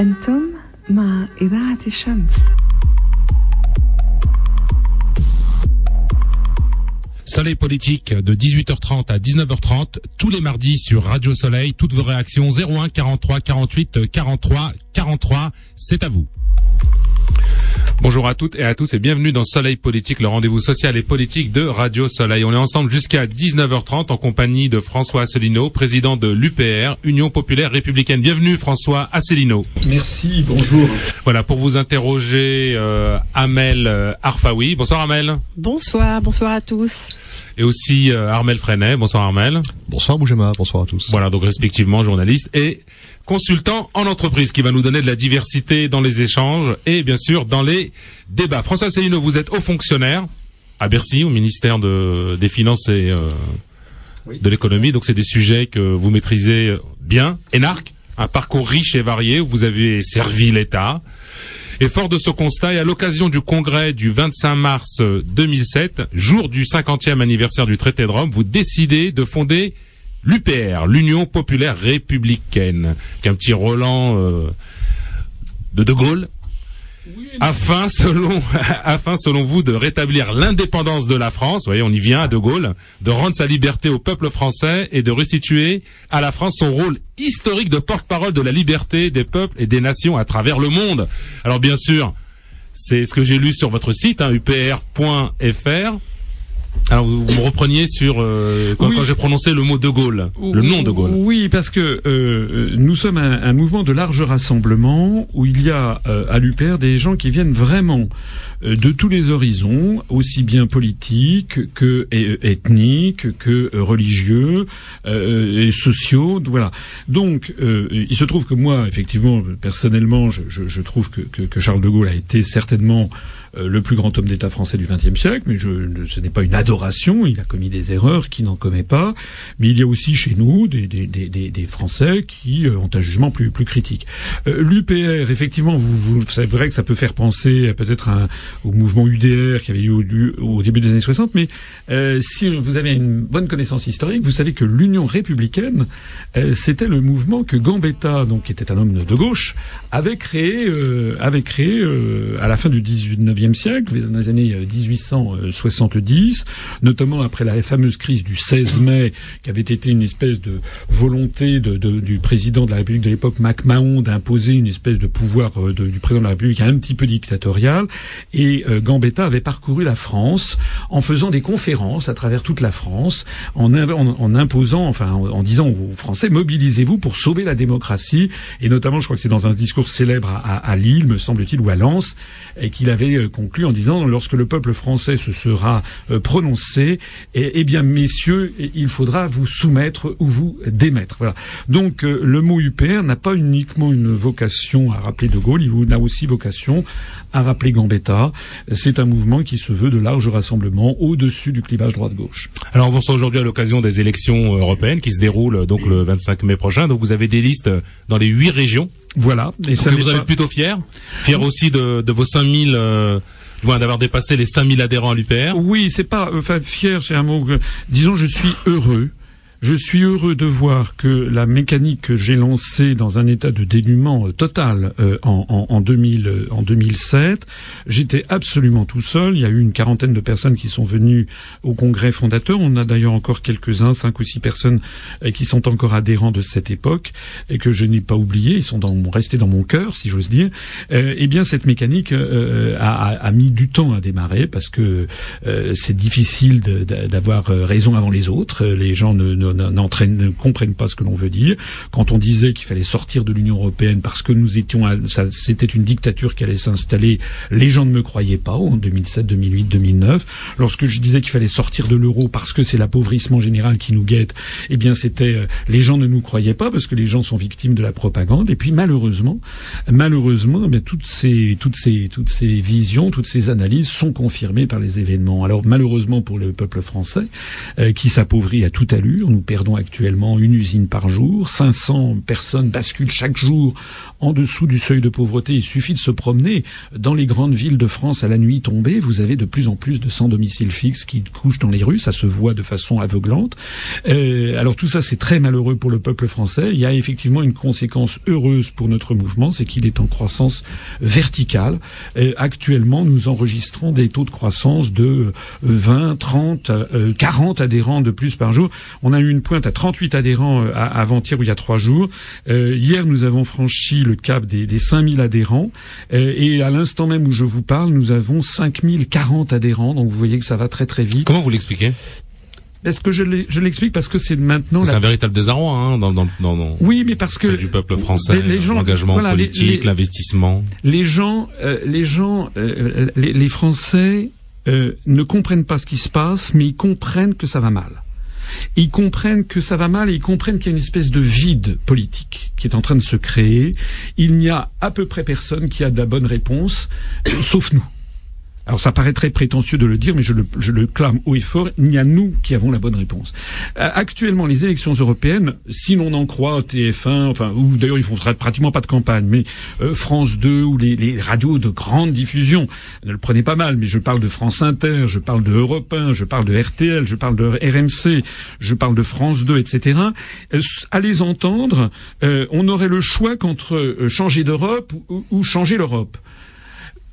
أنتم مع إذاعة الشمس Soleil politique de 18h30 à 19h30 tous les mardis sur Radio Soleil. Toutes vos réactions 01 43 48 43 43. C'est à vous. Bonjour à toutes et à tous et bienvenue dans Soleil Politique, le rendez-vous social et politique de Radio Soleil. On est ensemble jusqu'à 19h30 en compagnie de François Asselineau, président de l'UPR, Union Populaire Républicaine. Bienvenue François Asselineau. Merci, bonjour. Voilà, pour vous interroger, euh, Amel euh, Arfaoui. Bonsoir Amel. Bonsoir, bonsoir à tous. Et aussi euh, Armel Freinet. Bonsoir Armel. Bonsoir Boujema, bonsoir à tous. Voilà, donc respectivement journaliste et consultant en entreprise qui va nous donner de la diversité dans les échanges et bien sûr dans les débats. François Asselineau, vous êtes haut fonctionnaire à Bercy, au ministère de, des Finances et euh, de l'économie. Donc c'est des sujets que vous maîtrisez bien. Énarque, un parcours riche et varié. où Vous avez servi l'État. Et fort de ce constat, et à l'occasion du congrès du 25 mars 2007, jour du 50e anniversaire du traité de Rome, vous décidez de fonder l'UPR, l'Union populaire républicaine, qui est un petit Roland euh, de De Gaulle, afin, selon, afin, selon vous, de rétablir l'indépendance de la France, vous voyez, on y vient à De Gaulle, de rendre sa liberté au peuple français et de restituer à la France son rôle historique de porte-parole de la liberté des peuples et des nations à travers le monde. Alors bien sûr, c'est ce que j'ai lu sur votre site, hein, upr.fr. Alors vous, vous me repreniez sur euh, quand, Oui. quand j'ai prononcé le mot De Gaulle, le nom De Gaulle. Oui, parce que euh, nous sommes un, un mouvement de large rassemblement où il y a euh, à l'UPR des gens qui viennent vraiment euh, de tous les horizons, aussi bien politiques que euh, ethniques, que euh, religieux euh, et sociaux. Voilà. Donc, euh, il se trouve que moi, effectivement, personnellement, je, je, je trouve que, que, que Charles de Gaulle a été certainement euh, le plus grand homme d'État français du XXe siècle, mais je, ce n'est pas une adoration. Il a commis des erreurs, qui n'en commet pas. Mais il y a aussi chez nous des, des, des, des, Français qui euh, ont un jugement plus, plus critique. Euh, L'UPR, effectivement, vous, vous, c'est vrai que ça peut faire penser euh, peut-être à un- au mouvement UDR qui avait eu au, au début des années 60, mais euh, si vous avez une bonne connaissance historique, vous savez que l'Union républicaine, euh, c'était le mouvement que Gambetta, donc qui était un homme de gauche, avait créé, euh, avait créé euh, à la fin du 19e siècle, dans les années euh, 1870, notamment après la fameuse crise du 16 mai, qui avait été une espèce de volonté de, de- du président de la République de l'époque, MacMahon, d'imposer une espèce de pouvoir euh, du président de la République un petit peu dictatorial. Euh, Gambetta avait parcouru la France en faisant des conférences à travers toute la France, en, im- en- en imposant, enfin, en, disant aux Français, mobilisez-vous pour sauver la démocratie. Et notamment, je crois que c'est dans un discours célèbre à, Lille, me semble-t-il, ou à Lens, et qu'il avait euh, conclu en disant, lorsque le peuple français se sera euh, prononcé, eh, eh bien, messieurs, eh, il faudra vous soumettre ou vous démettre. Voilà. Donc, le mot UPR n'a pas uniquement une vocation à rappeler De Gaulle, il a aussi vocation à rappeler Gambetta. C'est un mouvement qui se veut de large rassemblement au-dessus du clivage droite-gauche. Alors on vous reçoit aujourd'hui à l'occasion des élections européennes qui se déroulent euh, donc le 25 mai prochain. Donc vous avez des listes euh, dans les huit régions. Voilà. Et ça que vous pas- êtes plutôt fier. Fier aussi de, de vos 5000, euh, loin d'avoir dépassé les 5000 adhérents à l'UPR? Oui, c'est pas, enfin, fier, c'est un mot. que- disons, je suis heureux. Je suis heureux de voir que la mécanique que j'ai lancée dans un état de dénuement euh, total euh, en, en, en, 2000, euh, en 2007, j'étais absolument tout seul. Il y a eu une quarantaine de personnes qui sont venues au congrès fondateur. On a d'ailleurs encore quelques-uns, cinq ou six personnes euh, qui sont encore adhérents de cette époque et que je n'ai pas oublié. Ils sont dans, restés dans mon cœur, si j'ose dire. Euh, eh bien, cette mécanique euh, a, a- a mis du temps à démarrer parce que c'est difficile d'avoir raison avant les autres. Les gens ne, ne, ne comprennent pas ce que l'on veut dire. Quand on disait qu'il fallait sortir de l'Union européenne parce que nous étions, à- ça- c'était une dictature qui allait s'installer, les gens ne me croyaient pas en 2007, 2008, 2009. Lorsque je disais qu'il fallait sortir de l'euro parce que c'est l'appauvrissement général qui nous guette, eh bien c'était, euh, les gens ne nous croyaient pas parce que les gens sont victimes de la propagande. Et puis malheureusement, malheureusement, eh toutes ces, toutes ces, toutes ces visions, toutes ces analyses sont confirmées par les événements. Alors malheureusement pour le peuple français, euh, qui s'appauvrit à toute allure, perdons actuellement une usine par jour. 500 personnes basculent chaque jour en dessous du seuil de pauvreté. Il suffit de se promener dans les grandes villes de France à la nuit tombée. Vous avez de plus en plus de sans domicile fixe qui couchent dans les rues. Ça se voit de façon aveuglante. Euh, alors tout ça, c'est très malheureux pour le peuple français. Il y a effectivement une conséquence heureuse pour notre mouvement, c'est qu'il est en croissance verticale. Euh, actuellement, nous enregistrons des taux de croissance de 20, 30, 40 adhérents de plus par jour. On a eu une pointe à 38 adhérents euh, avant-hier ou il y a trois jours. Euh, hier, nous avons franchi le cap des, des 5000 adhérents. Euh, et à l'instant même où je vous parle, nous avons 5040 adhérents. Donc vous voyez que ça va très très vite. Comment vous l'expliquez? Parce que je l'explique parce que c'est maintenant. C'est un véritable désarroi hein, dans, dans, dans, Oui, mais parce que du peuple français, l'engagement politique, l'investissement. Les gens, les gens, les, les, Français ne comprennent pas ce qui se passe, mais ils comprennent que ça va mal ils comprennent que ça va mal et ils comprennent qu'il y a une espèce de vide politique qui est en train de se créer. Il n'y a à peu près personne qui a de la bonne réponse, sauf nous. Alors ça paraît très prétentieux de le dire, mais je le, clame haut et fort, il n'y a nous qui avons la bonne réponse. Euh, actuellement, les élections européennes, si l'on en croit TF1, enfin, ou d'ailleurs ils font pratiquement pas de campagne, mais euh, France 2 ou les, radios de grande diffusion, ne le prenez pas mal, mais je parle de France Inter, je parle de Europe 1, je parle de RTL, je parle de RMC, je parle de France 2, etc. Euh, à les entendre, on aurait le choix qu'entre changer d'Europe ou changer l'Europe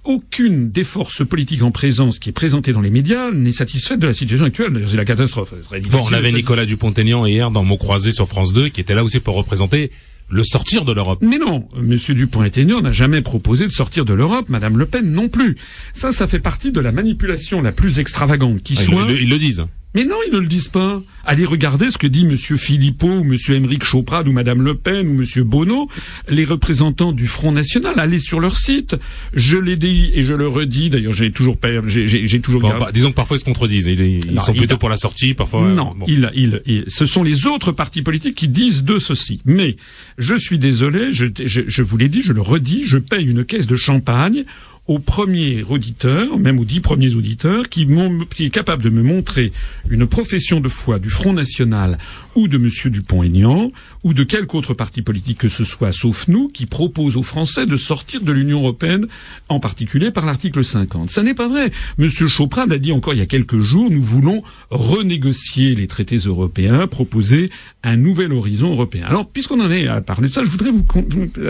aucune des forces politiques en présence qui est présentée dans les médias n'est satisfaite de la situation actuelle. C'est la catastrophe. Bon, on avait Nicolas Dupont-Aignan hier dans Mots croisés sur France 2 qui était là aussi pour représenter le sortir de l'Europe. Mais non, Monsieur Dupont-Aignan n'a jamais proposé de sortir de l'Europe, Madame Le Pen non plus. Ça, ça fait partie de la manipulation la plus extravagante qui ah, soit. ils le disent. Mais non, ils ne le disent pas. Allez regarder ce que dit Monsieur Philippot ou Monsieur Émeric Choprade ou Madame Le Pen ou Monsieur Bonneau, les représentants du Front National. Allez sur leur site. Je l'ai dit et je le redis. D'ailleurs, j'ai toujours, j'ai toujours. Bon, bah, disons que parfois ils se contredisent. Ils, sont plutôt pour la sortie, parfois. Non, il, il, ce sont les autres partis politiques qui disent de ceci. Mais je suis désolé. Je, je, je vous l'ai dit, je le redis. Je paye une caisse de champagne au premier auditeur, même aux dix premiers auditeurs, qui, qui, est capable de me montrer une profession de foi du Front National ou de M. Dupont-Aignan, ou de quelque autre parti politique que ce soit, sauf nous, qui propose aux Français de sortir de l'Union européenne, en particulier par l'article 50. Ça n'est pas vrai. M. Choprade a dit encore il y a quelques jours, nous voulons renégocier les traités européens, proposer un nouvel horizon européen. Alors, puisqu'on en est à parler de ça, je voudrais vous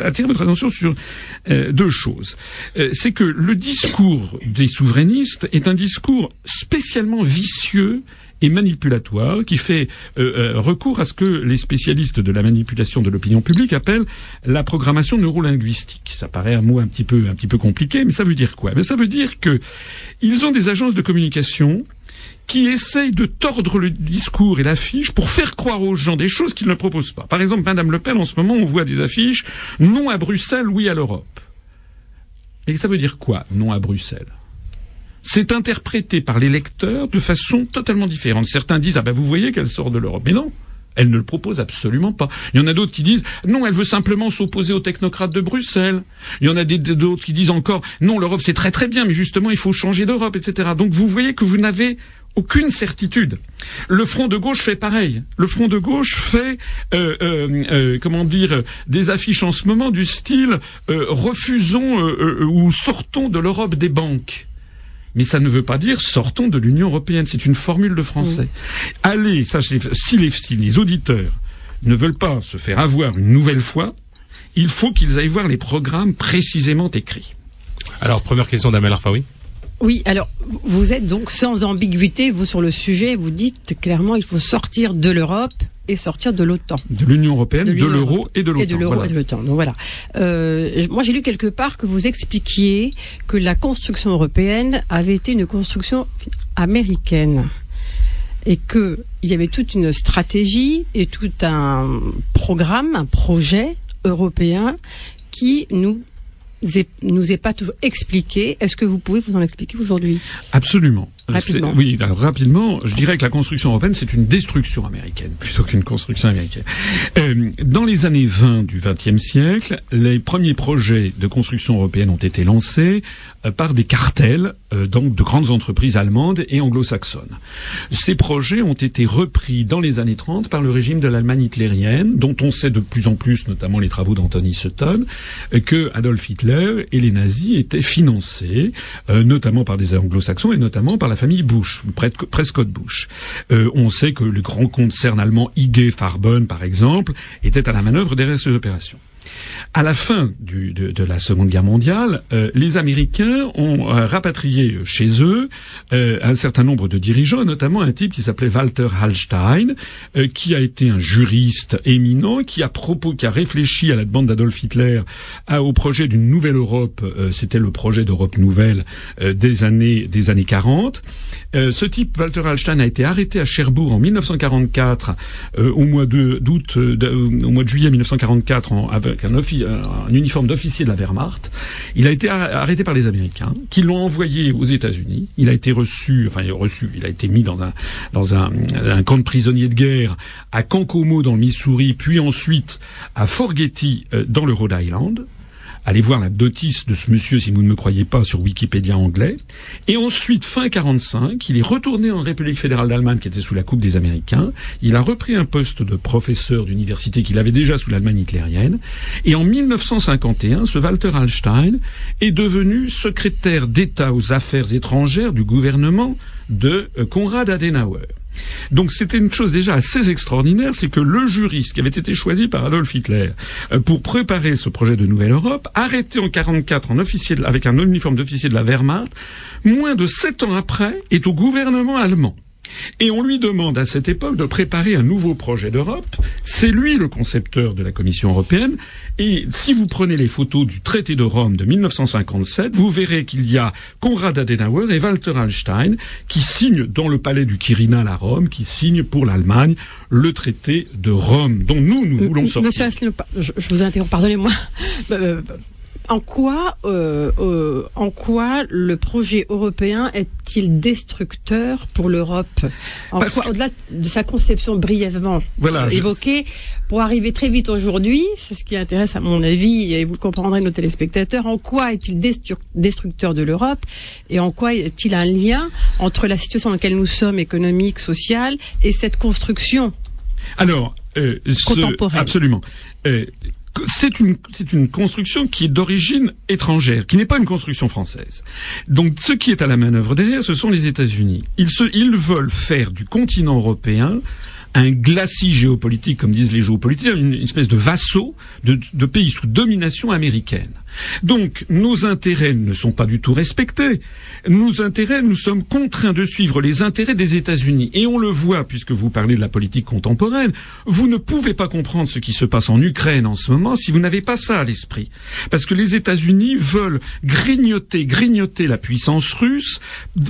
attirer votre attention sur euh, deux choses. Euh, c'est que le discours des souverainistes est un discours spécialement vicieux et manipulatoire qui fait euh, euh, recours à ce que les spécialistes de la manipulation de l'opinion publique appellent la programmation neurolinguistique. Ça paraît un mot un petit peu un petit peu compliqué, mais ça veut dire quoi? Ben, ça veut dire que ils ont des agences de communication qui essayent de tordre le discours et l'affiche pour faire croire aux gens des choses qu'ils ne proposent pas. Par exemple, Madame Le Pen, en ce moment, on voit des affiches non à Bruxelles, oui à l'Europe. Et ça veut dire quoi, non à Bruxelles? C'est interprété par les lecteurs de façon totalement différente. Certains disent ah ben vous voyez qu'elle sort de l'Europe, mais non. Elle ne le propose absolument pas. Il y en a d'autres qui disent non, elle veut simplement s'opposer aux technocrates de Bruxelles. Il y en a d'autres qui disent encore non, l'Europe c'est très très bien, mais justement il faut changer d'Europe, etc. Donc vous voyez que vous n'avez aucune certitude. Le front de gauche fait pareil. Le front de gauche fait, euh, euh, euh comment dire, des affiches en ce moment du style refusons ou sortons de l'Europe des banques. Mais ça ne veut pas dire sortons de l'Union européenne. C'est une formule de français. Allez, sachez, si les, si les auditeurs ne veulent pas se faire avoir une nouvelle fois, il faut qu'ils aillent voir les programmes précisément écrits. Alors, première question d'Amel Arfaoui. Oui, alors vous êtes donc sans ambiguïté, vous sur le sujet, vous dites clairement il faut sortir de l'Europe et sortir de l'OTAN. De l'Union européenne, de l'euro et de l'OTAN. Et de l'euro et de l'OTAN. Donc voilà. Euh, moi j'ai lu quelque part que vous expliquiez que la construction européenne avait été une construction américaine et que il y avait toute une stratégie et tout un programme, un projet européen qui nous nous est pas toujours expliqué. Est-ce que vous pouvez vous en expliquer aujourd'hui? Absolument. Rapidement. Oui, alors rapidement, je dirais que la construction européenne, c'est une destruction américaine plutôt qu'une construction américaine. Euh, dans les années 20 du XXe siècle, les premiers projets de construction européenne ont été lancés euh, par des cartels, euh, donc de grandes entreprises allemandes et anglo-saxonnes. Ces projets ont été repris dans les années 30 par le régime de l'Allemagne hitlérienne, dont on sait de plus en plus, notamment les travaux d'Anthony Sutton, euh, que Adolf Hitler et les nazis étaient financés, notamment par des anglo-saxons et notamment par la famille Bush, Prescott Bush. on sait que le grand concern allemand IG Farben, par exemple, était à la manœuvre derrière ces opérations. À la fin du, de, de, la Seconde Guerre mondiale, euh, les Américains ont euh, rapatrié chez eux euh, un certain nombre de dirigeants, notamment un type qui s'appelait Walter Hallstein, qui a été un juriste éminent, qui a propos, qui a réfléchi à la demande d'Adolf Hitler au projet d'une nouvelle Europe. C'était le projet d'Europe nouvelle des années des années 40. ce type, Walter Hallstein, a été arrêté à Cherbourg en 1944, au mois d'août, au mois de juillet 1944, en, un, un uniforme d'officier de la Wehrmacht. Il a été arrêté par les Américains, qui l'ont envoyé aux États-Unis. Il a été reçu, enfin reçu, il a été mis dans un camp de prisonniers de guerre à Cancomo dans le Missouri, puis ensuite à Fort Getty euh, dans le Rhode Island. Allez voir la notice de ce monsieur si vous ne me croyez pas sur Wikipédia anglais. Et ensuite, fin 45, il est retourné en République fédérale d'Allemagne qui était sous la coupe des Américains. Il a repris un poste de professeur d'université qu'il avait déjà sous l'Allemagne hitlérienne. Et en 1951, ce Walter Hallstein est devenu secrétaire d'État aux affaires étrangères du gouvernement de euh, Konrad Adenauer. Donc c'était une chose déjà assez extraordinaire, c'est que le juriste qui avait été choisi par Adolf Hitler euh, pour préparer ce projet de nouvelle Europe, arrêté en 44 en officier avec un uniforme d'officier de la Wehrmacht, moins de sept ans après, est au gouvernement allemand. Et on lui demande à cette époque de préparer un nouveau projet d'Europe. C'est lui le concepteur de la Commission européenne. Et si vous prenez les photos du traité de Rome de 1957, vous verrez qu'il y a Konrad Adenauer et Walter Hallstein qui signent dans le palais du Quirinal à Rome, qui signent pour l'Allemagne le traité de Rome, dont nous, nous voulons sortir. Monsieur Asselineau, je, vous interromps, pardonnez-moi. En quoi, euh, euh, en quoi le projet européen est-il destructeur pour l'Europe? Au-delà de sa conception brièvement évoquée, pour arriver très vite aujourd'hui, c'est ce qui intéresse à mon avis, et vous le comprendrez nos téléspectateurs, en quoi est-il destructeur de l'Europe et en quoi est-il un lien entre la situation dans laquelle nous sommes, économique, sociale, et cette construction alors, euh, absolument. Euh, c'est une, c'est une construction qui est d'origine étrangère, qui n'est pas une construction française. Donc, ce qui est à la manœuvre derrière, ce sont les États-Unis. Ils, se, ils veulent faire du continent européen un glacis géopolitique, comme disent les géopoliticiens, une espèce de vassaux de, de pays sous domination américaine. Donc nos intérêts ne sont pas du tout respectés. Nos intérêts, nous sommes contraints de suivre les intérêts des États-Unis. Et on le voit, puisque vous parlez de la politique contemporaine, vous ne pouvez pas comprendre ce qui se passe en Ukraine en ce moment si vous n'avez pas ça à l'esprit. Parce que les États-Unis veulent grignoter, grignoter la puissance russe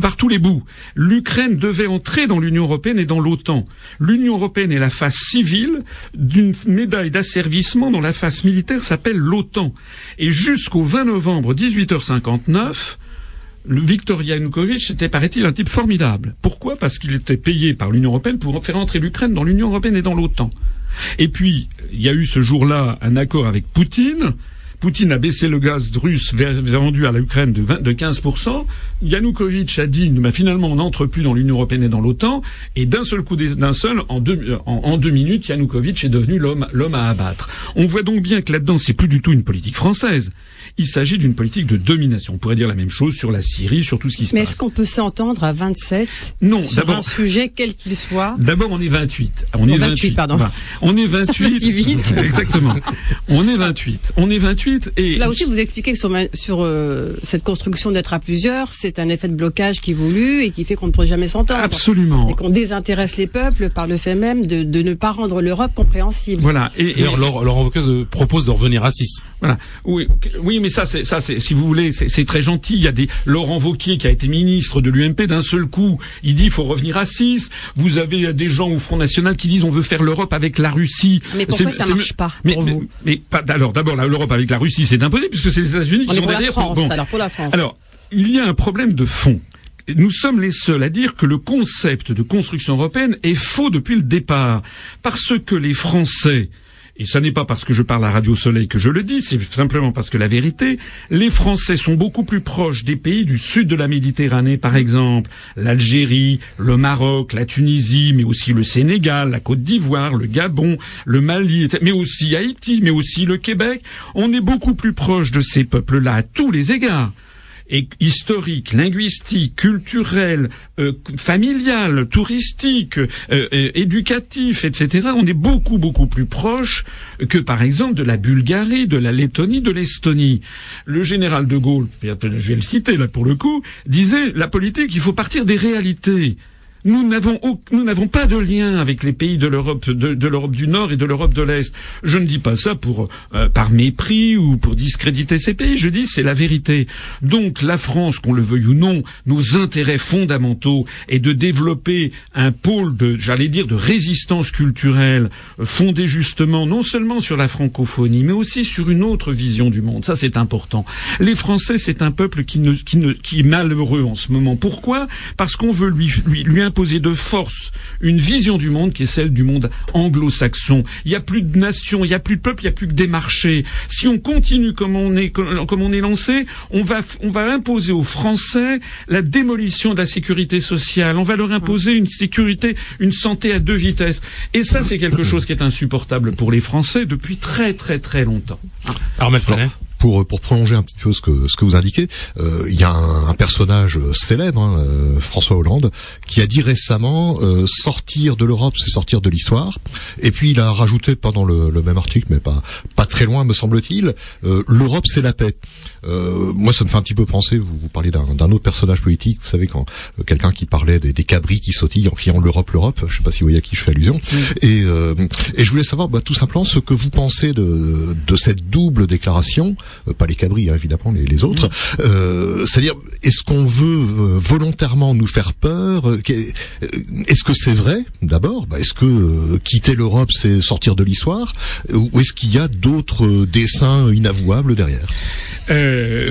par tous les bouts. L'Ukraine devait entrer dans l'Union européenne et dans l'OTAN. L'Union européenne est la face civile d'une médaille d'asservissement dont la face militaire s'appelle l'OTAN. Et jusqu'au 20 novembre 1859, le Viktor Yanukovych était, paraît-il, un type formidable. Pourquoi? Parce qu'il était payé par l'Union européenne pour faire entrer l'Ukraine dans l'Union européenne et dans l'OTAN. Et puis, il y a eu ce jour-là un accord avec Poutine. Poutine a baissé le gaz russe vendu à l'Ukraine de, de 15%. Yanukovych a dit, bah, finalement, on n'entre plus dans l'Union européenne et dans l'OTAN. Et d'un seul coup, d'un seul, en deux, en, deux minutes, Yanukovych est devenu l'homme, l'homme à abattre. On voit donc bien que là-dedans, c'est plus du tout une politique française. Il s'agit d'une politique de domination. On pourrait dire la même chose sur la Syrie, sur tout ce qui se passe. Mais est-ce qu'on peut s'entendre à 27 non, sur un sujet quel qu'il soit D'abord, on est 28. On est 28, pardon. on est 28. Ça vite. Exactement. on est 28. On est 28 et là aussi vous expliquez que sur, sur euh, cette construction d'être à plusieurs, c'est un effet de blocage qui est voulu et qui fait qu'on ne pourrait jamais s'entendre. Absolument. Et qu'on désintéresse les peuples par le fait même de, de ne pas rendre l'Europe compréhensible. Voilà. Et, et... Laurent, Laurent propose de revenir à 6. Voilà. Oui, oui, mais ça, c'est ça, c'est si vous voulez, c'est très gentil. Il y a des Laurent Vauquier qui a été ministre de l'UMP d'un seul coup. Il dit il faut revenir à 6. Vous avez des gens au Front National qui disent on veut faire l'Europe avec la Russie. Mais pourquoi ça marche pas mais, pour vous mais, pas, alors d'abord l'Europe avec la Russie c'est impossible puisque c'est les États-Unis qui sont derrière. France, alors pour la France. Alors il y a un problème de fond nous sommes les seuls à dire que le concept de construction européenne est faux depuis le départ, parce que les Français et ce n'est pas parce que je parle à Radio Soleil que je le dis, c'est simplement parce que la vérité, les Français sont beaucoup plus proches des pays du sud de la Méditerranée, par exemple, l'Algérie, le Maroc, la Tunisie, mais aussi le Sénégal, la Côte d'Ivoire, le Gabon, le Mali, mais aussi Haïti, mais aussi le Québec. On est beaucoup plus proche de ces peuples-là à tous les égards historique, linguistique, culturel, euh, familial, touristique, euh, euh, éducatif, etc. On est beaucoup beaucoup plus proche que par exemple de la Bulgarie, de la Lettonie, de l'Estonie. Le général de Gaulle, je vais le citer là pour le coup, disait la politique, il faut partir des réalités. Nous n'avons nous n'avons pas de lien avec les pays de l'Europe de, l'Europe du Nord et de l'Europe de l'Est. Je ne dis pas ça pour euh, par mépris ou pour discréditer ces pays. Je dis c'est la vérité. Donc la France, qu'on le veuille ou non, nos intérêts fondamentaux est de développer un pôle de j'allais dire de résistance culturelle fondé justement non seulement sur la francophonie mais aussi sur une autre vision du monde. Ça c'est important. Les Français c'est un peuple qui ne qui ne qui est malheureux en ce moment. Pourquoi? Parce qu'on veut lui lui, lui imposer de force une vision du monde qui est celle du monde anglo-saxon. Il n'y a plus de nations, il n'y a plus de peuple, il n'y a plus que des marchés. Si on continue comme on est, comme on est lancé, on va, on va imposer aux Français la démolition de la sécurité sociale. On va leur imposer une sécurité, une santé à deux vitesses. Et ça, c'est quelque chose qui est insupportable pour les Français depuis très très très longtemps. Armel pour pour prolonger un petit peu ce que ce que vous indiquez, euh, il y a un, personnage célèbre, hein, euh, François Hollande, qui a dit récemment euh, sortir de l'Europe, c'est sortir de l'histoire. Et puis il a rajouté pendant le, le même article, mais pas pas très loin, me semble-t-il, l'Europe c'est la paix. moi, ça me fait un petit peu penser. Vous, vous parlez d'un autre personnage politique. Vous savez quand quelqu'un qui parlait des, des, cabris qui sautillent en criant l'Europe, l'Europe. Je sais pas si vous voyez à qui je fais allusion. Et et je voulais savoir bah, tout simplement ce que vous pensez de de cette double déclaration euh, pas les cabris hein, évidemment, les, les autres. Euh, c'est-à-dire, est-ce qu'on veut euh, volontairement nous faire peur Est-ce que c'est vrai d'abord? Bah, Est-ce que quitter l'Europe, c'est sortir de l'histoire? Ou est-ce qu'il y a d'autres dessins inavouables derrière?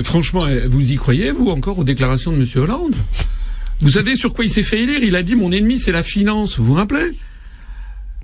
Franchement, vous y croyez, vous, encore aux déclarations de M. Hollande? Vous savez sur quoi il s'est fait élire? Il a dit mon ennemi c'est la finance. Vous vous rappelez?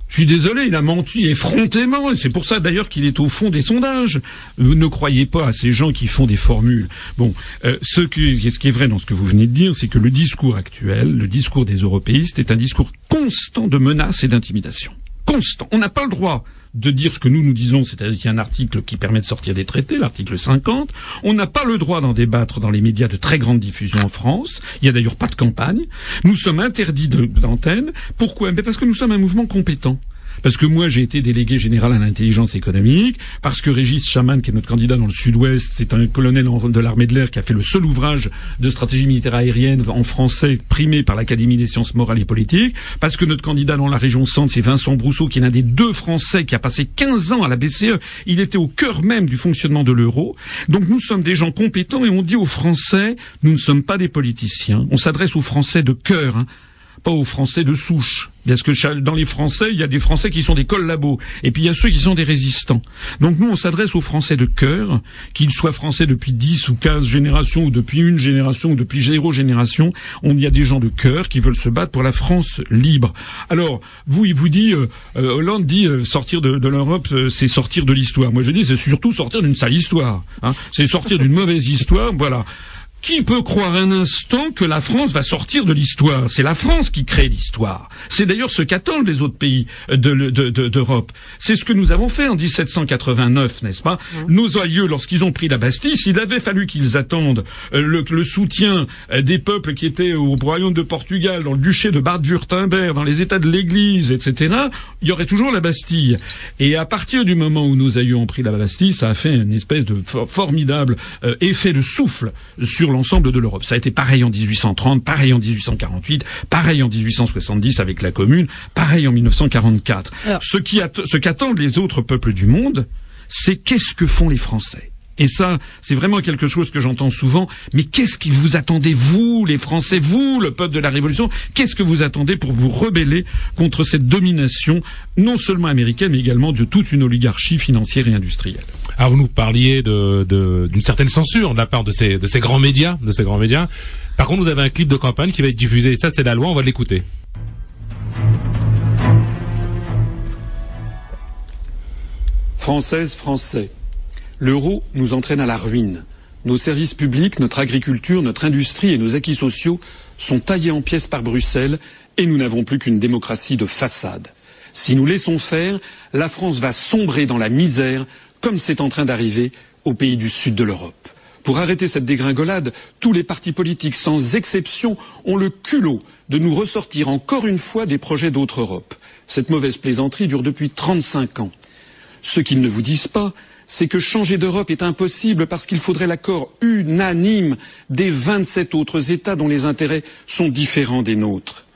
Je suis désolé, il a menti effrontément, et c'est pour ça d'ailleurs qu'il est au fond des sondages. Vous ne croyez pas à ces gens qui font des formules. Bon, euh, ce, qui, ce qui est vrai dans ce que vous venez de dire, c'est que le discours actuel, le discours des européistes, est un discours constant de menaces et d'intimidation. Constant. On n'a pas le droit de dire ce que nous nous disons, c'est-à-dire qu'il y a un article qui permet de sortir des traités, l'article 50. On n'a pas le droit d'en débattre dans les médias de très grande diffusion en France. Il n'y a d'ailleurs pas de campagne. Nous sommes interdits d'antenne. Pourquoi? Mais Parce que nous sommes un mouvement compétent. Parce que moi, j'ai été délégué général à l'intelligence économique, parce que Régis Chaman, qui est notre candidat dans le sud-ouest, c'est un colonel de l'armée de l'air qui a fait le seul ouvrage de stratégie militaire aérienne en français primé par l'Académie des sciences morales et politiques, parce que notre candidat dans la région centre, c'est Vincent Brousseau, qui est l'un des deux Français qui a passé 15 ans à la BCE. Il était au cœur même du fonctionnement de l'euro. Donc nous sommes des gens compétents et on dit aux Français, nous ne sommes pas des politiciens. On s'adresse aux Français de cœur, hein, pas aux Français de souche. Parce que dans les Français, il y a des Français qui sont des collabos, et puis il y a ceux qui sont des résistants. Donc nous, on s'adresse aux Français de cœur, qu'ils soient Français depuis 10 ou 15 générations, ou depuis une génération, ou depuis zéro génération. On y a des gens de cœur qui veulent se battre pour la France libre. Alors, vous, il vous dit, euh, euh, Hollande dit, euh, sortir de, de l'Europe, c'est sortir de l'histoire. Moi, je dis, c'est surtout sortir d'une sale histoire. Hein. C'est sortir d'une mauvaise histoire, voilà. Qui peut croire un instant que la France va sortir de l'histoire? C'est la France qui crée l'histoire. C'est d'ailleurs ce qu'attendent les autres pays d'Europe. C'est ce que nous avons fait en 1789, n'est-ce pas? Nos aïeux, lorsqu'ils ont pris la Bastille, s'il avait fallu qu'ils attendent euh, le, soutien euh, des peuples qui étaient au royaume de Portugal, dans le duché de Bade-Württemberg, dans les États de l'Église, etc., il y aurait toujours la Bastille. Et à partir du moment où nos aïeux ont pris la Bastille, ça a fait une espèce de formidable euh, effet de souffle sur l'ensemble de l'Europe. Ça a été pareil en 1830, pareil en 1848, pareil en 1870 avec la Commune, pareil en 1944. ce qu'attendent les autres peuples du monde, c'est qu'est-ce que font les Français? Et ça, c'est vraiment quelque chose que j'entends souvent. Mais qu'est-ce que vous attendez, vous, les Français, vous, le peuple de la Révolution? Qu'est-ce que vous attendez pour vous rebeller contre cette domination, non seulement américaine, mais également de toute une oligarchie financière et industrielle? Alors vous nous parliez de, de- d'une certaine censure de la part de ces, de ces grands médias, de ces grands médias. Par contre, vous avez un clip de campagne qui va être diffusé. Et ça, c'est la loi. On va l'écouter. Françaises, Français, l'euro nous entraîne à la ruine. Nos services publics, notre agriculture, notre industrie et nos acquis sociaux sont taillés en pièces par Bruxelles et nous n'avons plus qu'une démocratie de façade. Si nous laissons faire, la France va sombrer dans la misère comme c'est en train d'arriver aux pays du sud de l'Europe. Pour arrêter cette dégringolade, tous les partis politiques, sans exception, ont le culot de nous ressortir encore une fois des projets d'autre Europe. Cette mauvaise plaisanterie dure depuis 35 ans. Ce qu'ils ne vous disent pas, c'est que changer d'Europe est impossible parce qu'il faudrait l'accord unanime des 27 autres États dont les intérêts sont différents des nôtres.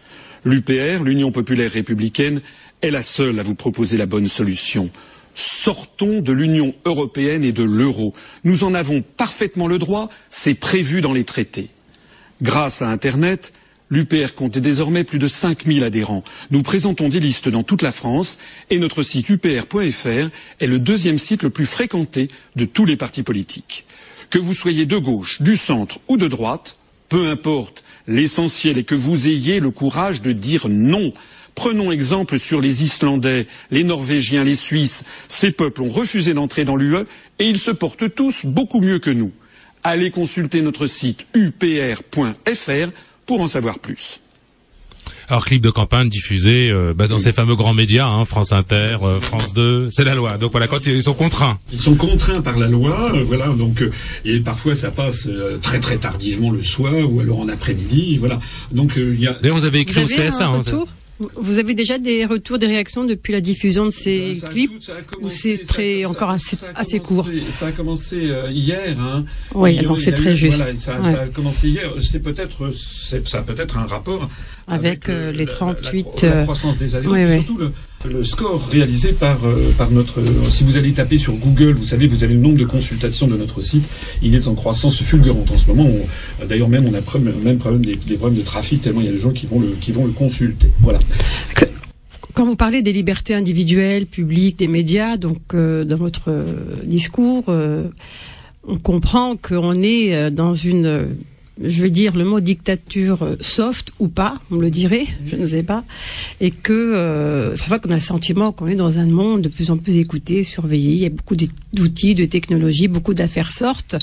L'UPR, l'Union populaire républicaine, est la seule à vous proposer la bonne solution. Sortons de l'Union européenne et de l'euro. Nous en avons parfaitement le droit, c'est prévu dans les traités. Grâce à Internet, l'UPR compte désormais plus de 5000 adhérents. Nous présentons des listes dans toute la France et notre site upr.fr est le deuxième site le plus fréquenté de tous les partis politiques. Que vous soyez de gauche, du centre ou de droite, peu importe, l'essentiel est que vous ayez le courage de dire non. Prenons exemple sur les Islandais, les Norvégiens, les Suisses. Ces peuples ont refusé d'entrer dans l'UE et ils se portent tous beaucoup mieux que nous. Allez consulter notre site upr.fr pour en savoir plus. Alors clip de campagne diffusé euh, bah, dans ces fameux grands médias, hein, France Inter, euh, France 2, c'est la loi. Donc voilà, quand ils sont contraints. Ils sont contraints par la loi, euh, voilà. Donc euh, et parfois ça passe euh, très très tardivement le soir ou alors en après-midi, voilà. Donc euh, il y a D'ailleurs, vous avez écrit Vous au avez CSA. un hein, retour? Vous avez déjà des retours, des réactions depuis la diffusion de ces Ça a clips ou c'est très ça encore assez, ça assez court Ça a commencé euh, hier. Hein. Oui, donc c'est très juste. Voilà, ça, Ouais. ça a commencé hier. C'est peut-être, ça a peut-être un rapport Avec, euh, les la- la- 38, la, euh, croissance des adhérents, oui, surtout le, le score réalisé par euh, par notre. euh, si vous allez taper sur Google, vous savez, vous avez le nombre de consultations de notre site. Il est en croissance fulgurante en ce moment. D'ailleurs, même on a même problème des, des problèmes de trafic tellement il y a des gens qui vont le qui vont le consulter. Voilà. Quand vous parlez des libertés individuelles, publiques, des médias, donc euh, dans votre euh, discours, euh, on comprend qu'on est euh, dans une, euh, je vais dire le mot dictature euh, soft ou pas, on le dirait, je ne sais pas, et que euh, c'est vrai qu'on a le sentiment qu'on est dans un monde de plus en plus écouté, surveillé. Il y a beaucoup d'outils, de technologies, beaucoup d'affaires sortent.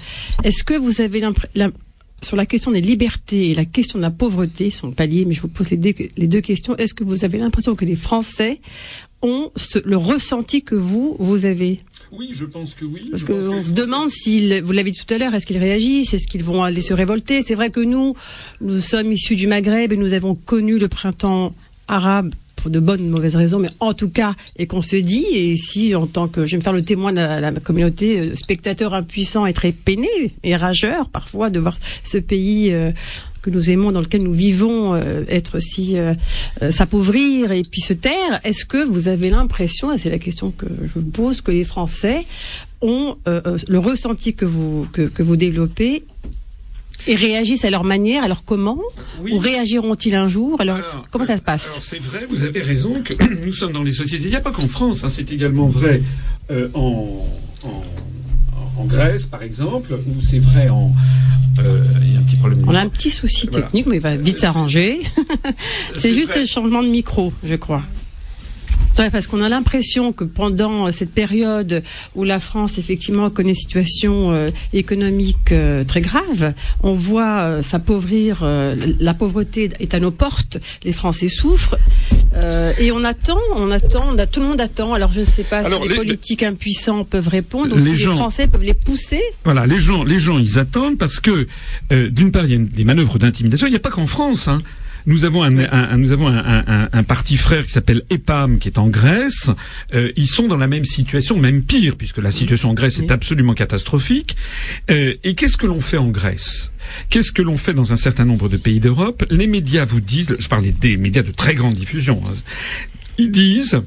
Est-ce que vous avez l'impression sur la question des libertés et la question de la pauvreté sont paliers, mais je vous pose les deux, questions. Est-ce que vous avez l'impression que les Français ont le ressenti que vous, vous avez Oui, je pense que oui. Parce qu'on se demande s'ils, vous l'avez dit tout à l'heure, est-ce qu'ils réagissent Est-ce qu'ils vont aller se révolter? C'est vrai que nous, nous sommes issus du Maghreb et nous avons connu le printemps arabe pour de bonnes ou mauvaises raisons, mais en tout cas, et qu'on se dit, et si en tant que, je vais me faire le témoin de la, communauté, euh, spectateur impuissant et très peiné et rageur parfois de voir ce pays euh, que nous aimons, dans lequel nous vivons, euh, être si euh, s'appauvrir et puis se taire. Est-ce que vous avez l'impression, et c'est la question que je vous pose, que les Français ont le ressenti que vous que vous développez et réagissent à leur manière, alors comment Oui. Ou réagiront-ils un jour? Alors, Alors, comment ça se passe? c'est vrai, vous avez raison que nous sommes dans les sociétés. Il n'y a pas qu'en France, hein, c'est également vrai euh, en, en, en Grèce, par exemple, ou c'est vrai en. euh, Il y a un petit problème. On a un petit souci Voilà. technique, mais il va vite C'est- s'arranger. C'est juste vrai. un changement de micro, je crois. C'est vrai, parce qu'on a l'impression que pendant euh, cette période où la France, effectivement, connaît une situation euh, économique euh, très grave, on voit euh, s'appauvrir, euh, la pauvreté est à nos portes, les Français souffrent, euh, et on attend, on attend, on a, tout le monde attend. Alors je ne sais pas Alors, si les, les- politiques impuissants peuvent répondre, ou Les si gens- les Français peuvent les pousser. Voilà, les gens, les gens, ils attendent parce que euh, d'une part, il y a une- des manœuvres d'intimidation. Il n'y a pas qu'en France. Hein. Nous avons un, un- un- nous avons un, un- parti frère qui s'appelle EPAM, qui est en Grèce. Euh, ils sont dans la même situation, même pire, puisque la situation en Grèce est absolument catastrophique. Euh, et qu'est-ce que l'on fait en Grèce? Qu'est-ce que l'on fait dans un certain nombre de pays d'Europe? Les médias vous disent, je parlais des médias de très grande diffusion, hein, ils disent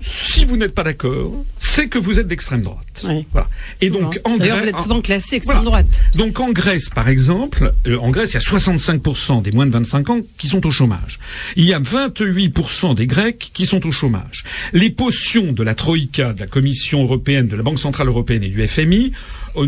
si vous n'êtes pas d'accord, c'est que vous êtes d'extrême droite. Oui. Voilà. Et donc en D'ailleurs, vous Grèce, êtes souvent classé extrême Voilà. droite. donc en Grèce, par exemple, euh, en Grèce, il y a 65% des moins de 25 ans qui sont au chômage. Il y a 28% des Grecs qui sont au chômage. Les potions de la Troïka, de la Commission européenne, de la Banque centrale européenne et du FMI,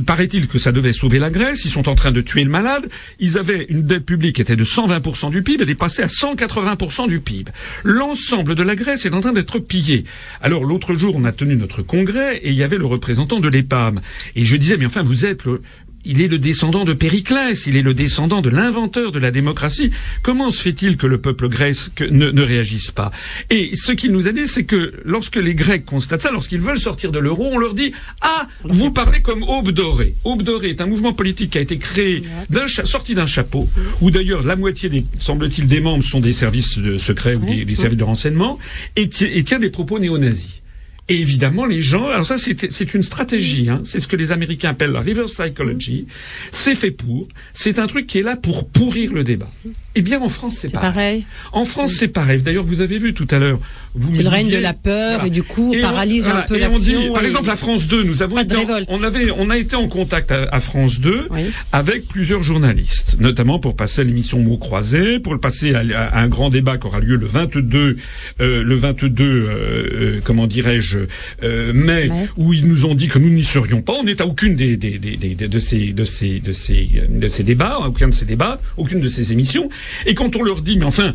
paraît-il que ça devait sauver la Grèce. Ils sont en train de tuer le malade. Ils avaient une dette publique qui était de 120% du PIB. Elle est passée à 180% du PIB. L'ensemble de la Grèce est en train d'être pillé. Alors l'autre jour, on a tenu notre congrès et il y avait le représentant de l'EPAM. Et je disais, mais enfin, vous êtes le, il est le descendant de Périclès, il est le descendant de l'inventeur de la démocratie. Comment se fait-il que le peuple grec ne, ne réagisse pas? Et ce qu'il nous a dit, c'est que lorsque les Grecs constatent ça, lorsqu'ils veulent sortir de l'euro, on leur dit Ah, vous parlez comme Aube Dorée. Aube Dorée est un mouvement politique qui a été créé, d'un sorti d'un chapeau, où d'ailleurs la moitié, des, semble-t-il, des membres sont des services de- secrets ou des, des services de renseignement, et, et tient des propos néo-nazis. Et évidemment, les gens, alors ça c'est une stratégie, hein, c'est ce que les Américains appellent la reverse psychology. C'est fait pour, c'est un truc qui est là pour pourrir le débat. Eh bien, en France, c'est pareil. pareil. En France, c'est pareil. D'ailleurs, vous avez vu tout à l'heure, vous me le règne de la peur Voilà. et du coup on- paralyse voilà, un peu l'action. par et- exemple, à France 2, nous avons été en- on avait, on a été en contact à, à France 2 Oui. avec plusieurs journalistes, notamment pour passer à l'émission Mots croisés, pour le passer à, à un grand débat qui aura lieu le 22, euh, le 22, euh, euh, comment dirais-je, euh, mai, où ils nous ont dit que nous n'y serions pas. On n'est à aucune des, des, des, des- de ces, de ces, de ces, de ces débats, à aucun de ces débats, aucune de ces émissions. Et quand on leur dit, mais enfin,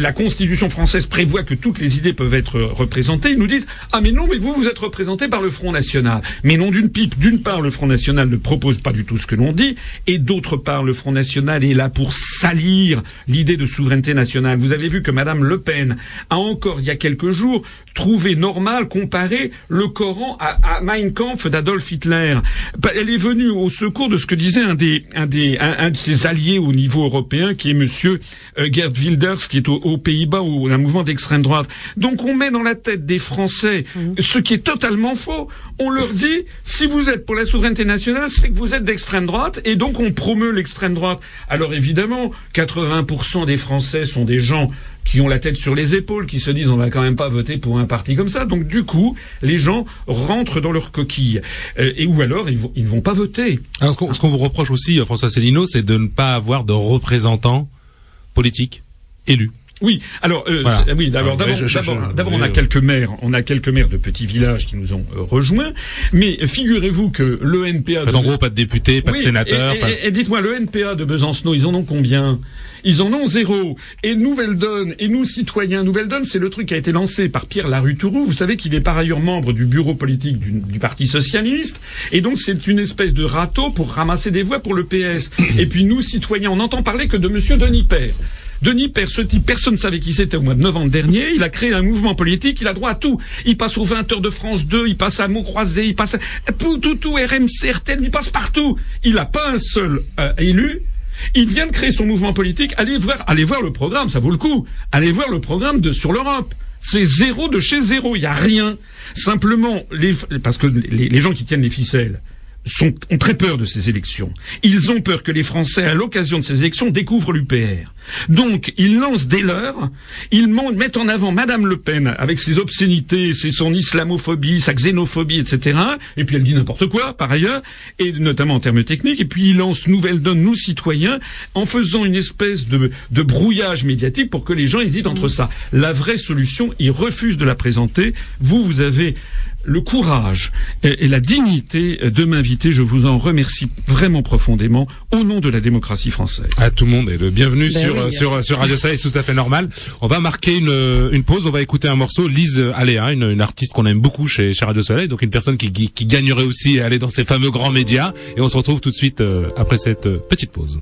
la Constitution française prévoit que toutes les idées peuvent être représentées. Ils nous disent ah mais non mais vous vous êtes représenté par le Front National. Mais non d'une pipe. D'une part le Front National ne propose pas du tout ce que l'on dit et d'autre part le Front National est là pour salir l'idée de souveraineté nationale. Vous avez vu que Madame Le Pen a encore il y a quelques jours trouvé normal comparer le Coran à, Mein Kampf d'Adolf Hitler. Bah, Elle est venue au secours de ce que disait un des un des un, un de ses alliés au niveau européen qui est Monsieur euh, Gerd Wilders qui est au- aux Pays-Bas ou un mouvement d'extrême droite. Donc on met dans la tête des Français ce qui est totalement faux. On leur dit si vous êtes pour la souveraineté nationale, c'est que vous êtes d'extrême droite et donc on promeut l'extrême droite. Alors évidemment, 80% des Français sont des gens qui ont la tête sur les épaules, qui se disent on va quand même pas voter pour un parti comme ça. Donc du coup, les gens rentrent dans leur coquille. Euh, et ou alors ils vont, ils vont pas voter. Alors, ce qu'on ce qu'on vous reproche aussi, euh, François Célineau, c'est de ne pas avoir de représentants politiques élus. Oui, alors euh, Voilà. c'est- oui, d'abord, d'abord, on a quelques maires, on a quelques maires de petits villages qui nous ont euh, rejoints, mais figurez-vous que le NPA. En fait, de- en gros, pas de députés, pas de sénateurs. Et, et- pas- et- et dites-moi, le NPA de Besancenot, ils en ont combien? Ils en ont zéro. Et Nouvelle Donne, et nous citoyens, Nouvelle Donne, c'est le truc qui a été lancé par Pierre Larutourou. Vous savez qu'il est par ailleurs membre du bureau politique du, du Parti socialiste, et donc c'est une espèce de râteau pour ramasser des voix pour le PS. Et puis nous, citoyens, on n'entend parler que de Monsieur Denis Père. Denis type, personne ne savait qui c'était au mois de novembre dernier. Il a créé un mouvement politique, il a droit à tout. Il passe aux 20 heures de France 2, il passe à mots croisés, il passe à tout, tout, il passe partout. Il n'a pas un seul euh, élu. Il vient de créer son mouvement politique. Allez voir, allez voir le programme, ça vaut le coup. Allez voir le programme de sur l'Europe. C'est zéro de chez zéro. Il y a rien. Simplement, parce que les gens qui tiennent les ficelles sont, ont très peur de ces élections. Ils ont peur que les Français, à l'occasion de ces élections, découvrent l'UPR. Donc, ils lancent des leurs, ils mettent en avant Madame Le Pen avec ses obscénités, ses, son islamophobie, sa xénophobie, etc. Et puis elle dit n'importe quoi, par ailleurs, et notamment en termes techniques. Et puis ils lancent Nouvelle Donne, nous citoyens, en faisant une espèce de, de brouillage médiatique pour que les gens hésitent entre ça. La vraie solution, ils refusent de la présenter. Vous, vous avez le courage et, et la dignité de m'inviter. Je vous en remercie vraiment profondément au nom de la démocratie française. À tout le monde et le bienvenu Ben sur, oui. euh, sur, sur Radio Soleil, c'est tout à fait normal. On va marquer une, euh, une pause, on va écouter un morceau, Lise Aléa, une, une artiste qu'on aime beaucoup chez, chez Radio Soleil, donc une personne qui, qui, qui gagnerait aussi à aller dans ces fameux grands médias. Et on se retrouve tout de suite euh, après cette petite pause.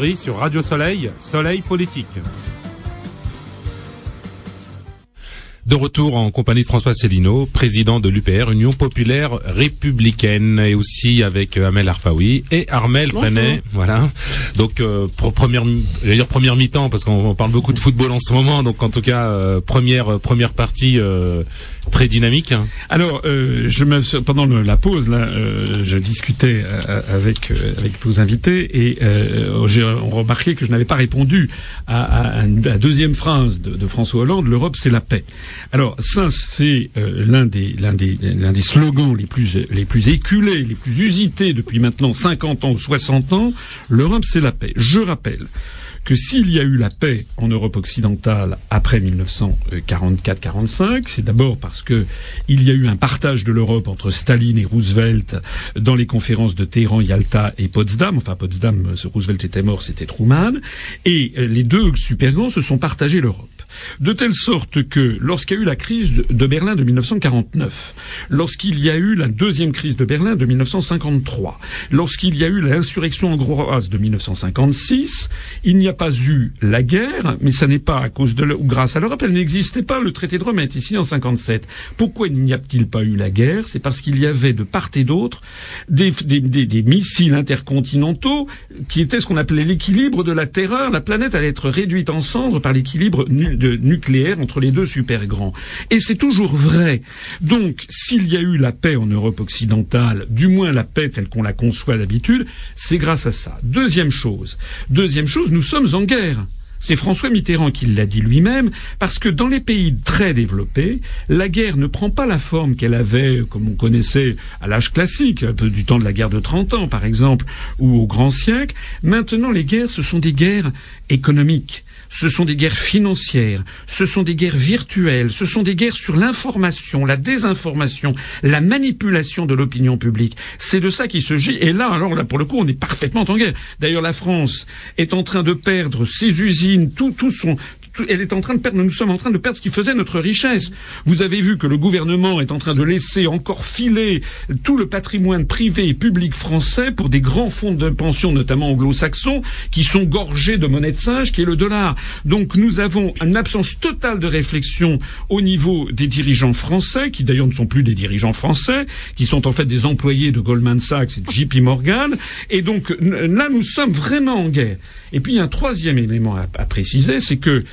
Sur Radio Soleil, Soleil Politique. De retour en compagnie de François Célineau, président de l'UPR, Union Populaire Républicaine, et aussi avec euh, Amel Arfaoui et Armel Freinet. Voilà. Donc euh, pour première, dire première mi-temps parce qu'on on parle beaucoup de football en ce moment. Donc en tout cas euh, première première partie euh, très dynamique. Alors, euh, je me, pendant la pause, là, euh, je discutais euh, avec euh, avec vos invités et euh, j'ai remarqué que je n'avais pas répondu à, à, une- à la deuxième phrase de, de François Hollande. L'Europe, c'est la paix. Alors ça, c'est euh, l'un des l'un des l'un des slogans les plus les plus éculés, les plus usités depuis maintenant 50 ans ou 60 ans. L'Europe, c'est la paix. Je rappelle que s'il y a eu la paix en Europe occidentale après 1944-45, c'est d'abord parce que il y a eu un partage de l'Europe entre Staline et Roosevelt dans les conférences de Téhéran, Yalta et Potsdam. Enfin, Potsdam, Roosevelt était mort, c'était Truman. Et euh, les deux super se sont partagés l'Europe. De telle sorte que lorsqu'il y a eu la crise de- Berlin de 1949, lorsqu'il y a eu la deuxième crise de Berlin de 1953, lorsqu'il y a eu l'insurrection hongroise de 1956, il n'y a pas eu la guerre, mais ça n'est pas à cause de ou grâce à l'Europe, elle n'existait pas. Le traité de Rome été signé en 57. Pourquoi il n'y a-t-il pas eu la guerre? C'est parce qu'il y avait de part et d'autre des, des, des, des missiles intercontinentaux qui étaient ce qu'on appelait l'équilibre de la terreur. La planète allait être réduite en cendres par l'équilibre nu- de- nucléaire entre les deux super grands. Et c'est toujours vrai. Donc, s'il y a eu la paix en Europe occidentale, du moins la paix telle qu'on la conçoit d'habitude, c'est grâce à ça. Deuxième chose. Deuxième chose, nous sommes en guerre. C'est François Mitterrand qui l'a dit lui-même, parce que dans les pays très développés, la guerre ne prend pas la forme qu'elle avait, comme on connaissait à l'âge classique, un peu du temps de la guerre de 30 ans par exemple, ou au grand siècle. Maintenant, les guerres, ce sont des guerres économiques. Ce sont des guerres financières, ce sont des guerres virtuelles, ce sont des guerres sur l'information, la désinformation, la manipulation de l'opinion publique. C'est de ça qu'il se gît. Et là, alors là, pour le coup, on est parfaitement en guerre. D'ailleurs, la France est en train de perdre ses usines, tout, tout son, elle est en train de perdre, nous sommes en train de perdre ce qui faisait notre richesse. Vous avez vu que le gouvernement est en train de laisser encore filer tout le patrimoine privé et public français pour des grands fonds de pension, notamment anglo-saxons, qui sont gorgés de monnaie de singe, qui est le dollar. Donc nous avons une absence totale de réflexion au niveau des dirigeants français, qui d'ailleurs ne sont plus des dirigeants français, qui sont en fait des employés de Goldman Sachs et de JP Morgan. Et donc là, nous sommes vraiment en guerre. Et puis un troisième élément à préciser, c'est que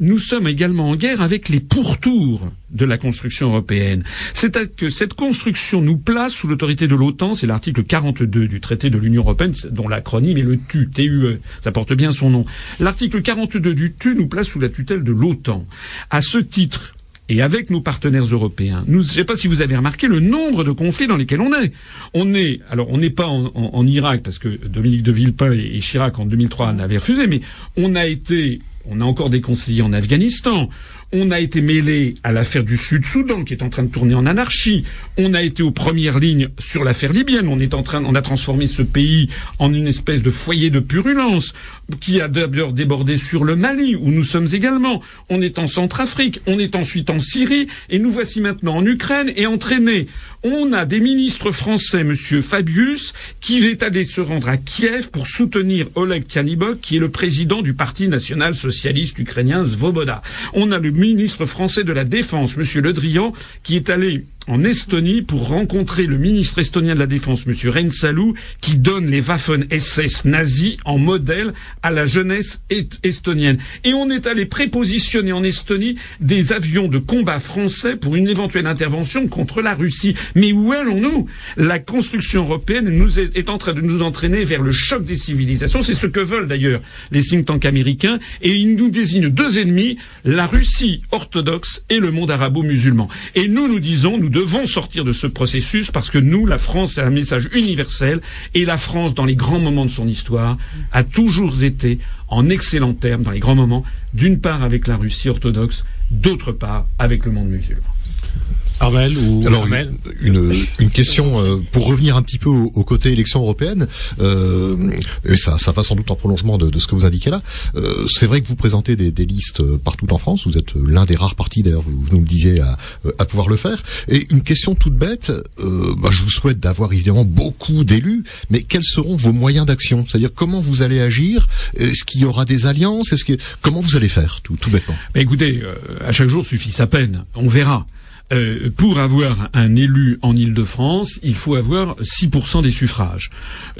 nous sommes également en guerre avec les pourtours de la construction européenne. C'est-à-dire que cette construction nous place sous l'autorité de l'OTAN, c'est l'article 42 du traité de l'Union européenne, dont l'acronyme est le TU, TUE, ça porte bien son nom. L'article 42 du TU nous place sous la tutelle de l'OTAN. À ce titre, et avec nos partenaires européens, nous, je ne sais pas si vous avez remarqué le nombre de conflits dans lesquels on est. On est, alors on n'est pas en, Irak parce que Dominique de Villepin et, et Chirac en 2003 n'avaient refusé, mais on a été, on a encore des conseillers en Afghanistan. On a été mêlé à l'affaire du Sud-Soudan qui est en train de tourner en anarchie. On a été aux premières lignes sur l'affaire libyenne. On est en train, on a transformé ce pays en une espèce de foyer de purulence qui a d'abord débordé sur le Mali où nous sommes également. On est en Centrafrique. On est ensuite en Syrie et nous voici maintenant en Ukraine et entraînés. On a des ministres français, Monsieur Fabius, qui est allé se rendre à Kiev pour soutenir Oleg Kanibok, qui est le président du Parti national socialiste ukrainien Svoboda. On a le ministre français de la Défense, Monsieur Le Drian, qui est allé en Estonie pour rencontrer le ministre estonien de la Défense, Monsieur Rensalou, qui donne les Waffen SS nazis en modèle à la jeunesse est- estonienne. Et on est allé prépositionner en Estonie des avions de combat français pour une éventuelle intervention contre la Russie. Mais où allons-nous? La construction européenne nous est, est en train de nous entraîner vers le choc des civilisations. C'est ce que veulent d'ailleurs les think tanks américains. Et ils nous désignent deux ennemis, la Russie orthodoxe et le monde arabo-musulman. Et nous, nous disons, nous devons sortir de ce processus parce que nous, la France, a un message universel. Et la France, dans les grands moments de son histoire, a toujours été en excellents termes dans les grands moments, d'une part avec la Russie orthodoxe, d'autre part avec le monde musulman. Armel ou Alors Armel une, une, une question euh, pour revenir un petit peu au, au côté élection européenne, euh, et ça, ça va sans doute en prolongement de, de ce que vous indiquez là. Euh, c'est vrai que vous présentez des, des listes partout en France. Vous êtes l'un des rares partis, d'ailleurs, vous, vous nous le disiez, à, à pouvoir le faire. Et une question toute bête. euh, bah, je vous souhaite d'avoir évidemment beaucoup d'élus, mais quels seront vos moyens d'action? C'est-à-dire comment vous allez agir? Est-ce qu'il y aura des alliances? Est-ce que comment vous allez faire tout, tout bêtement? Ben, écoutez, euh, à chaque jour suffit sa peine. On verra. Euh, pour avoir un élu en Île-de-France, il faut avoir 6% des suffrages.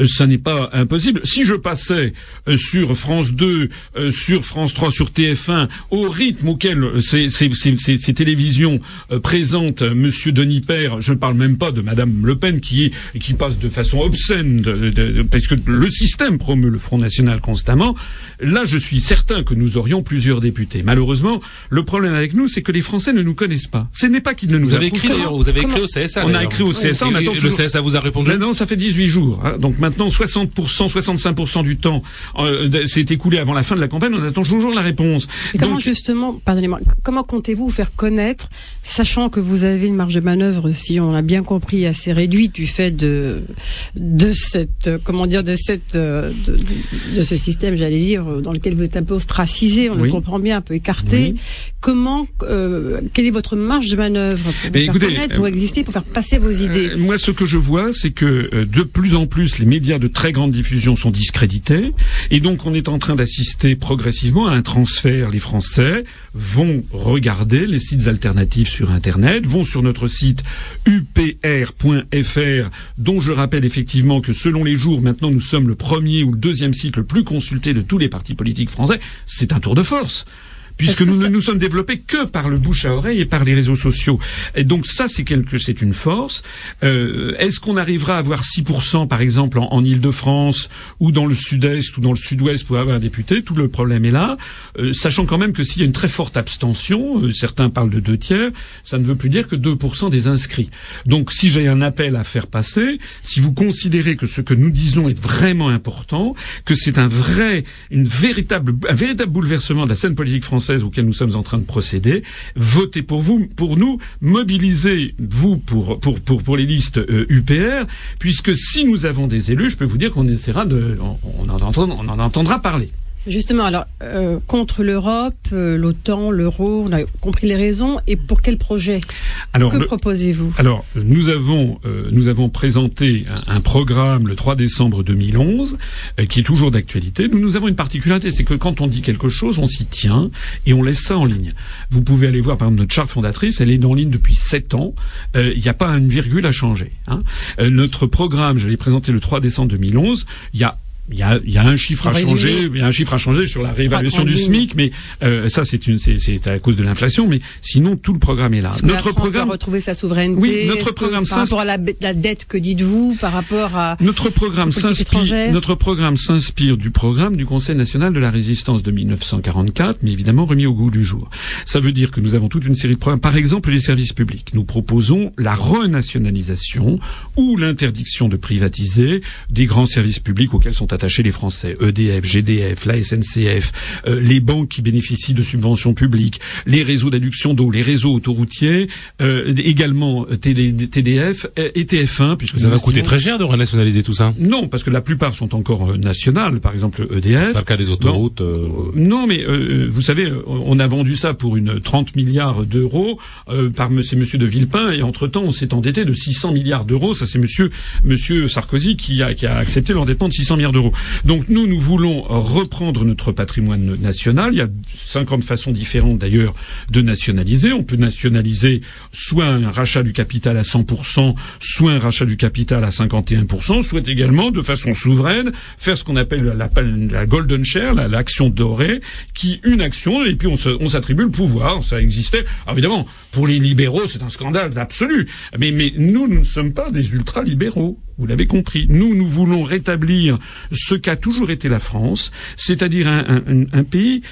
Euh, ça n'est pas impossible. Si je passais euh, sur France 2, euh, sur France 3, sur TF1, au rythme auquel ces, ces- ces- ces- télévisions euh, présentent Monsieur Denis Père, je ne parle même pas de Madame Le Pen qui est qui passe de façon obscène, de- de- de- parce que le système promeut le Front National constamment. Là, je suis certain que nous aurions plusieurs députés. Malheureusement, le problème avec nous, c'est que les Français ne nous connaissent pas. Ce n'est pas qu'ils ne nous Vous avez écrit d'ailleurs, vous avez écrit au CSA. On a écrit au CSA, on attend Le CSA vous a répondu. Maintenant, ça fait 18 jours. hein. Donc maintenant, 60%, 65% du temps euh, s'est écoulé avant la fin de la campagne. On attend toujours la réponse. Et comment Donc, justement, pardonnez-moi, comment comptez-vous vous faire connaître, sachant que vous avez une marge de manœuvre, si on l'a bien compris, assez réduite du fait de de cette euh, comment dire de cette euh, de, de- de ce système, j'allais dire, dans lequel vous êtes un peu ostracisé, on Oui. le comprend bien, un peu écarté. Oui. Comment, euh, quelle est votre marge de manœuvre pour vous faire écoutez, pour euh, exister, pour faire passer vos idées Euh, moi, ce que je vois, c'est que euh, de plus en plus, les médias de très grande diffusion sont discrédités, et donc on est en train d'assister progressivement à un transfert. Les Français vont regarder les sites alternatifs sur Internet, vont sur notre site upr.fr, dont je rappelle effectivement que selon les jours, maintenant nous sommes le premier ou le deuxième site le plus consulté de tous les partis politiques français. C'est un tour de force puisque nous ça- ne nous sommes développés que par le bouche à oreille et par les réseaux sociaux. Et donc ça, c'est quelque, c'est une force. Euh, Est-ce qu'on arrivera à avoir 6% par exemple en, en Île-de-France ou dans le Sud-Est ou dans le Sud-Ouest pour avoir un député? Tout le problème est là, Euh, sachant quand même que s'il y a une très forte abstention, euh, certains parlent de deux tiers, ça ne veut plus dire que 2% des inscrits. Donc si j'ai un appel à faire passer, si vous considérez que ce que nous disons est vraiment important, que c'est un vrai, une véritable, un véritable bouleversement de la scène politique française auquel nous sommes en train de procéder, votez pour vous, pour nous, mobilisez vous pour pour pour, pour les listes euh, UPR, puisque si nous avons des élus, je peux vous dire qu'on essaiera de, on en entendra parler. Justement, alors euh, contre l'Europe, euh, l'OTAN, l'euro, on a compris les raisons. Et pour quel projet? Alors, Que proposez-vous? Alors, nous avons euh, nous avons présenté un, un programme le 3 décembre 2011 euh, qui est toujours d'actualité. Nous nous avons une particularité, c'est que quand on dit quelque chose, on s'y tient et on laisse ça en ligne. Vous pouvez aller voir par exemple notre charte fondatrice, elle est en ligne depuis sept ans. Euh, Il n'y a pas une virgule à changer. hein. Euh, notre programme, je l'ai présenté le 3 décembre 2011. Il y a il y a, y a un chiffre à changer, il y a un chiffre à changer sur la réévaluation du. SMIC, mais euh, ça c'est une, c'est, à cause de l'inflation, mais sinon tout le programme est là. Notre programme, retrouver sa souveraineté Oui, notre Est-ce que programme Par rapport à la, la dette, que dites-vous Par rapport à Notre programme s'inspire. Notre programme s'inspire du programme du Conseil national de la résistance de 1944, mais évidemment remis au goût du jour. Ça veut dire que nous avons toute une série de programmes. Par exemple, les services publics. Nous proposons la renationalisation ou l'interdiction de privatiser des grands services publics auxquels sont attachés les Français. EDF, GDF, la SNCF, euh, les banques qui bénéficient de subventions publiques, les réseaux d'adduction d'eau, les réseaux autoroutiers, euh, également euh, TD TDF et TF1, puisque Ça va coûter très cher de renationaliser tout ça. non, parce que la plupart sont encore nationales, par exemple EDF. C'est pas le cas des autoroutes. Non, mais euh, vous savez, on a vendu ça pour une 30 milliards d'euros euh, par c'est Monsieur de Villepin, et entre-temps, on s'est endetté de 600 milliards d'euros. Ça, c'est Monsieur Monsieur Sarkozy qui a, qui a accepté l'endettement de 600 milliards d'euros. Donc nous, nous voulons reprendre notre patrimoine national. Il y a 50 façons différentes d'ailleurs de nationaliser. On peut nationaliser soit un rachat du capital à 100%, soit un rachat du capital à 51%, soit également de façon souveraine faire ce qu'on appelle la, golden share, la- l'action dorée, qui une action et puis on s'attribue le pouvoir. Ça existait. Alors évidemment, pour les libéraux, c'est un scandale absolu. Mais, mais nous, nous ne sommes pas des ultra-libéraux. Vous l'avez compris. Nous, nous voulons rétablir ce qu'a toujours été la France, c'est-à-dire un, pays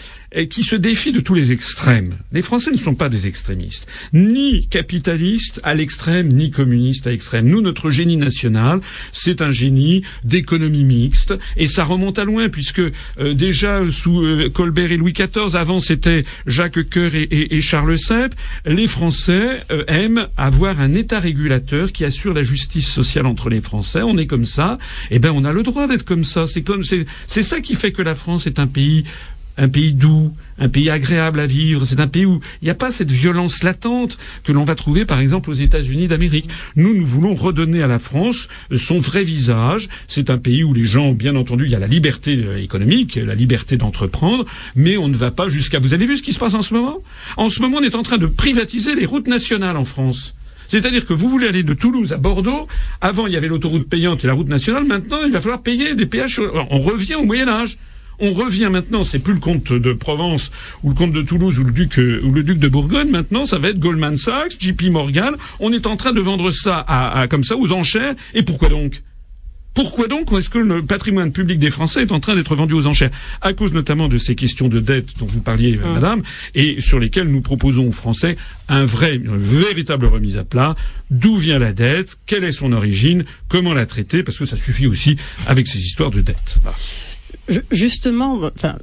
qui se défie de tous les extrêmes. Les Français ne sont pas des extrémistes, ni capitalistes à l'extrême, ni communistes à l'extrême. Nous, notre génie national, c'est un génie d'économie mixte, et ça remonte à loin, puisque euh, déjà sous euh, Colbert et Louis XIV, avant c'était Jacques Coeur et, et- et Charles Sepp, les Français euh, aiment avoir un État régulateur qui assure la justice sociale entre les Français. On est comme ça, et ben on a le droit d'être comme ça. C'est comme c'est ça qui fait que la France est un pays un pays doux, un pays agréable à vivre. C'est un pays où il n'y a pas cette violence latente que l'on va trouver, par exemple, aux États-Unis d'Amérique. Nous, nous voulons redonner à la France son vrai visage. C'est un pays où les gens, bien entendu, il y a la liberté euh, économique, la liberté d'entreprendre, mais on ne va pas jusqu'à. Vous avez vu ce qui se passe en ce moment? En ce moment, on est en train de privatiser les routes nationales en France. C'est-à-dire que vous voulez aller de Toulouse à Bordeaux. Avant, il y avait l'autoroute payante et la route nationale. Maintenant, il va falloir payer des péages. On revient au Moyen Âge. On revient maintenant, c'est plus le comte de Provence ou le comte de Toulouse ou le duc euh, ou le duc de Bourgogne. Maintenant, ça va être Goldman Sachs, JP Morgan. On est en train de vendre ça à, à- comme ça aux enchères. Et pourquoi donc? Pourquoi donc? Est-ce que le patrimoine public des Français est en train d'être vendu aux enchères? À cause notamment de ces questions de dette dont vous parliez, euh, Madame, et sur lesquelles nous proposons aux Français un vrai, une véritable remise à plat. D'où vient la dette? Quelle est son origine? Comment la traiter? Parce que ça suffit aussi avec ces histoires de dette. Voilà. Justement, enfin,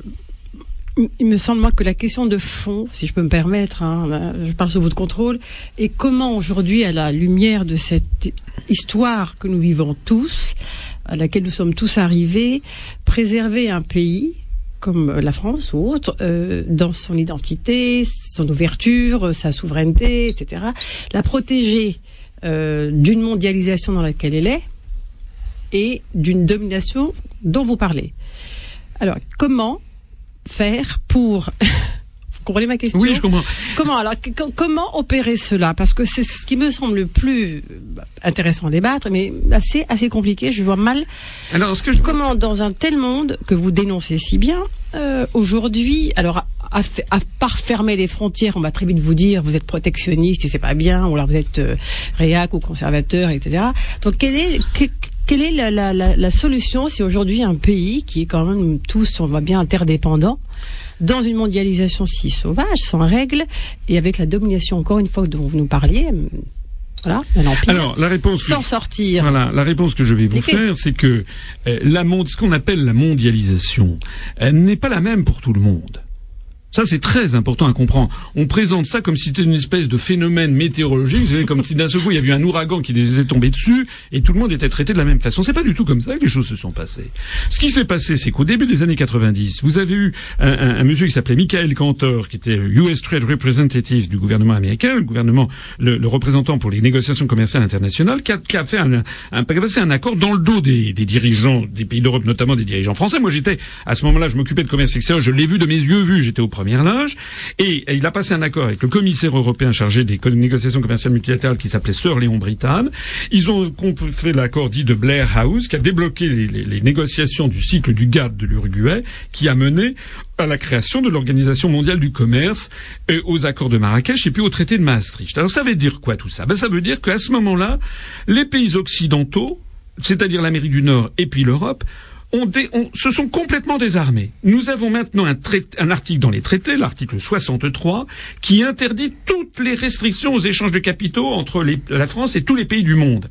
il me semble moi que la question de fond, si je peux me permettre, hein, je parle sous votre contrôle, est comment aujourd'hui, à la lumière de cette histoire que nous vivons tous, à laquelle nous sommes tous arrivés, préserver un pays comme la France ou autre, euh, dans son identité, son ouverture, sa souveraineté, etc., la protéger euh, d'une mondialisation dans laquelle elle est et d'une domination dont vous parlez. Alors, comment faire pour... vous comprenez ma question Oui, je comprends. Comment alors comment opérer cela Parce que c'est ce qui me semble le plus euh, intéressant à débattre, mais assez assez compliqué. Je vois mal Alors, ce que je comment dans un tel monde que vous dénoncez si bien euh, aujourd'hui, alors à, à part fermer les frontières, on va très vite vous dire vous êtes protectionniste et c'est pas bien, ou alors vous êtes euh, réac ou conservateur, etc. Donc quelle est que- quelle est la, la, la, la solution si aujourd'hui un pays qui est quand même tous, on va bien, interdépendants, dans une mondialisation si sauvage, sans règles, et avec la domination, encore une fois, dont vous nous parliez, euh, voilà, Alors, la réponse. que sans je- sortir. Voilà, la réponse que je vais vous faire, c'est que euh, la monde, ce qu'on appelle la mondialisation, elle n'est pas la même pour tout le monde. Ça, c'est très important à comprendre. On présente ça comme si c'était une espèce de phénomène météorologique, vous savez, comme si d'un seul coup il y avait un ouragan qui les était tombé dessus et tout le monde était traité de la même façon. C'est pas du tout comme ça que les choses se sont passées. Ce qui s'est passé, c'est qu'au début des années 90, vous avez eu un, monsieur qui s'appelait Michael Cantor, qui était US Trade Representative du gouvernement américain, le gouvernement, le, représentant pour les négociations commerciales internationales, qui a, qui a fait un, un, un accord dans le dos des, des dirigeants des pays d'Europe, notamment des dirigeants français. Moi, j'étais à ce moment-là, je m'occupais de commerce extérieur, je l'ai vu de mes yeux vus, j'étais au et, il a passé un accord avec le commissaire européen chargé des négociations commerciales multilatérales qui s'appelait Sir Léon Brittan. Ils ont fait l'accord dit de Blair House, qui a débloqué les, les- les négociations du cycle du GATT de l'Uruguay, qui a mené à la création de l'Organisation mondiale du commerce, et aux accords de Marrakech et puis au traité de Maastricht. Alors ça veut dire quoi tout ça? Ben, Ça veut dire qu'à ce moment-là, les pays occidentaux, c'est-à-dire l'Amérique du Nord et puis l'Europe, ont dé- se sont complètement désarmés. Nous avons maintenant un, traité- un article dans les traités, l'article 63, qui interdit toutes les restrictions aux échanges de capitaux entre les- la France et tous les pays du monde.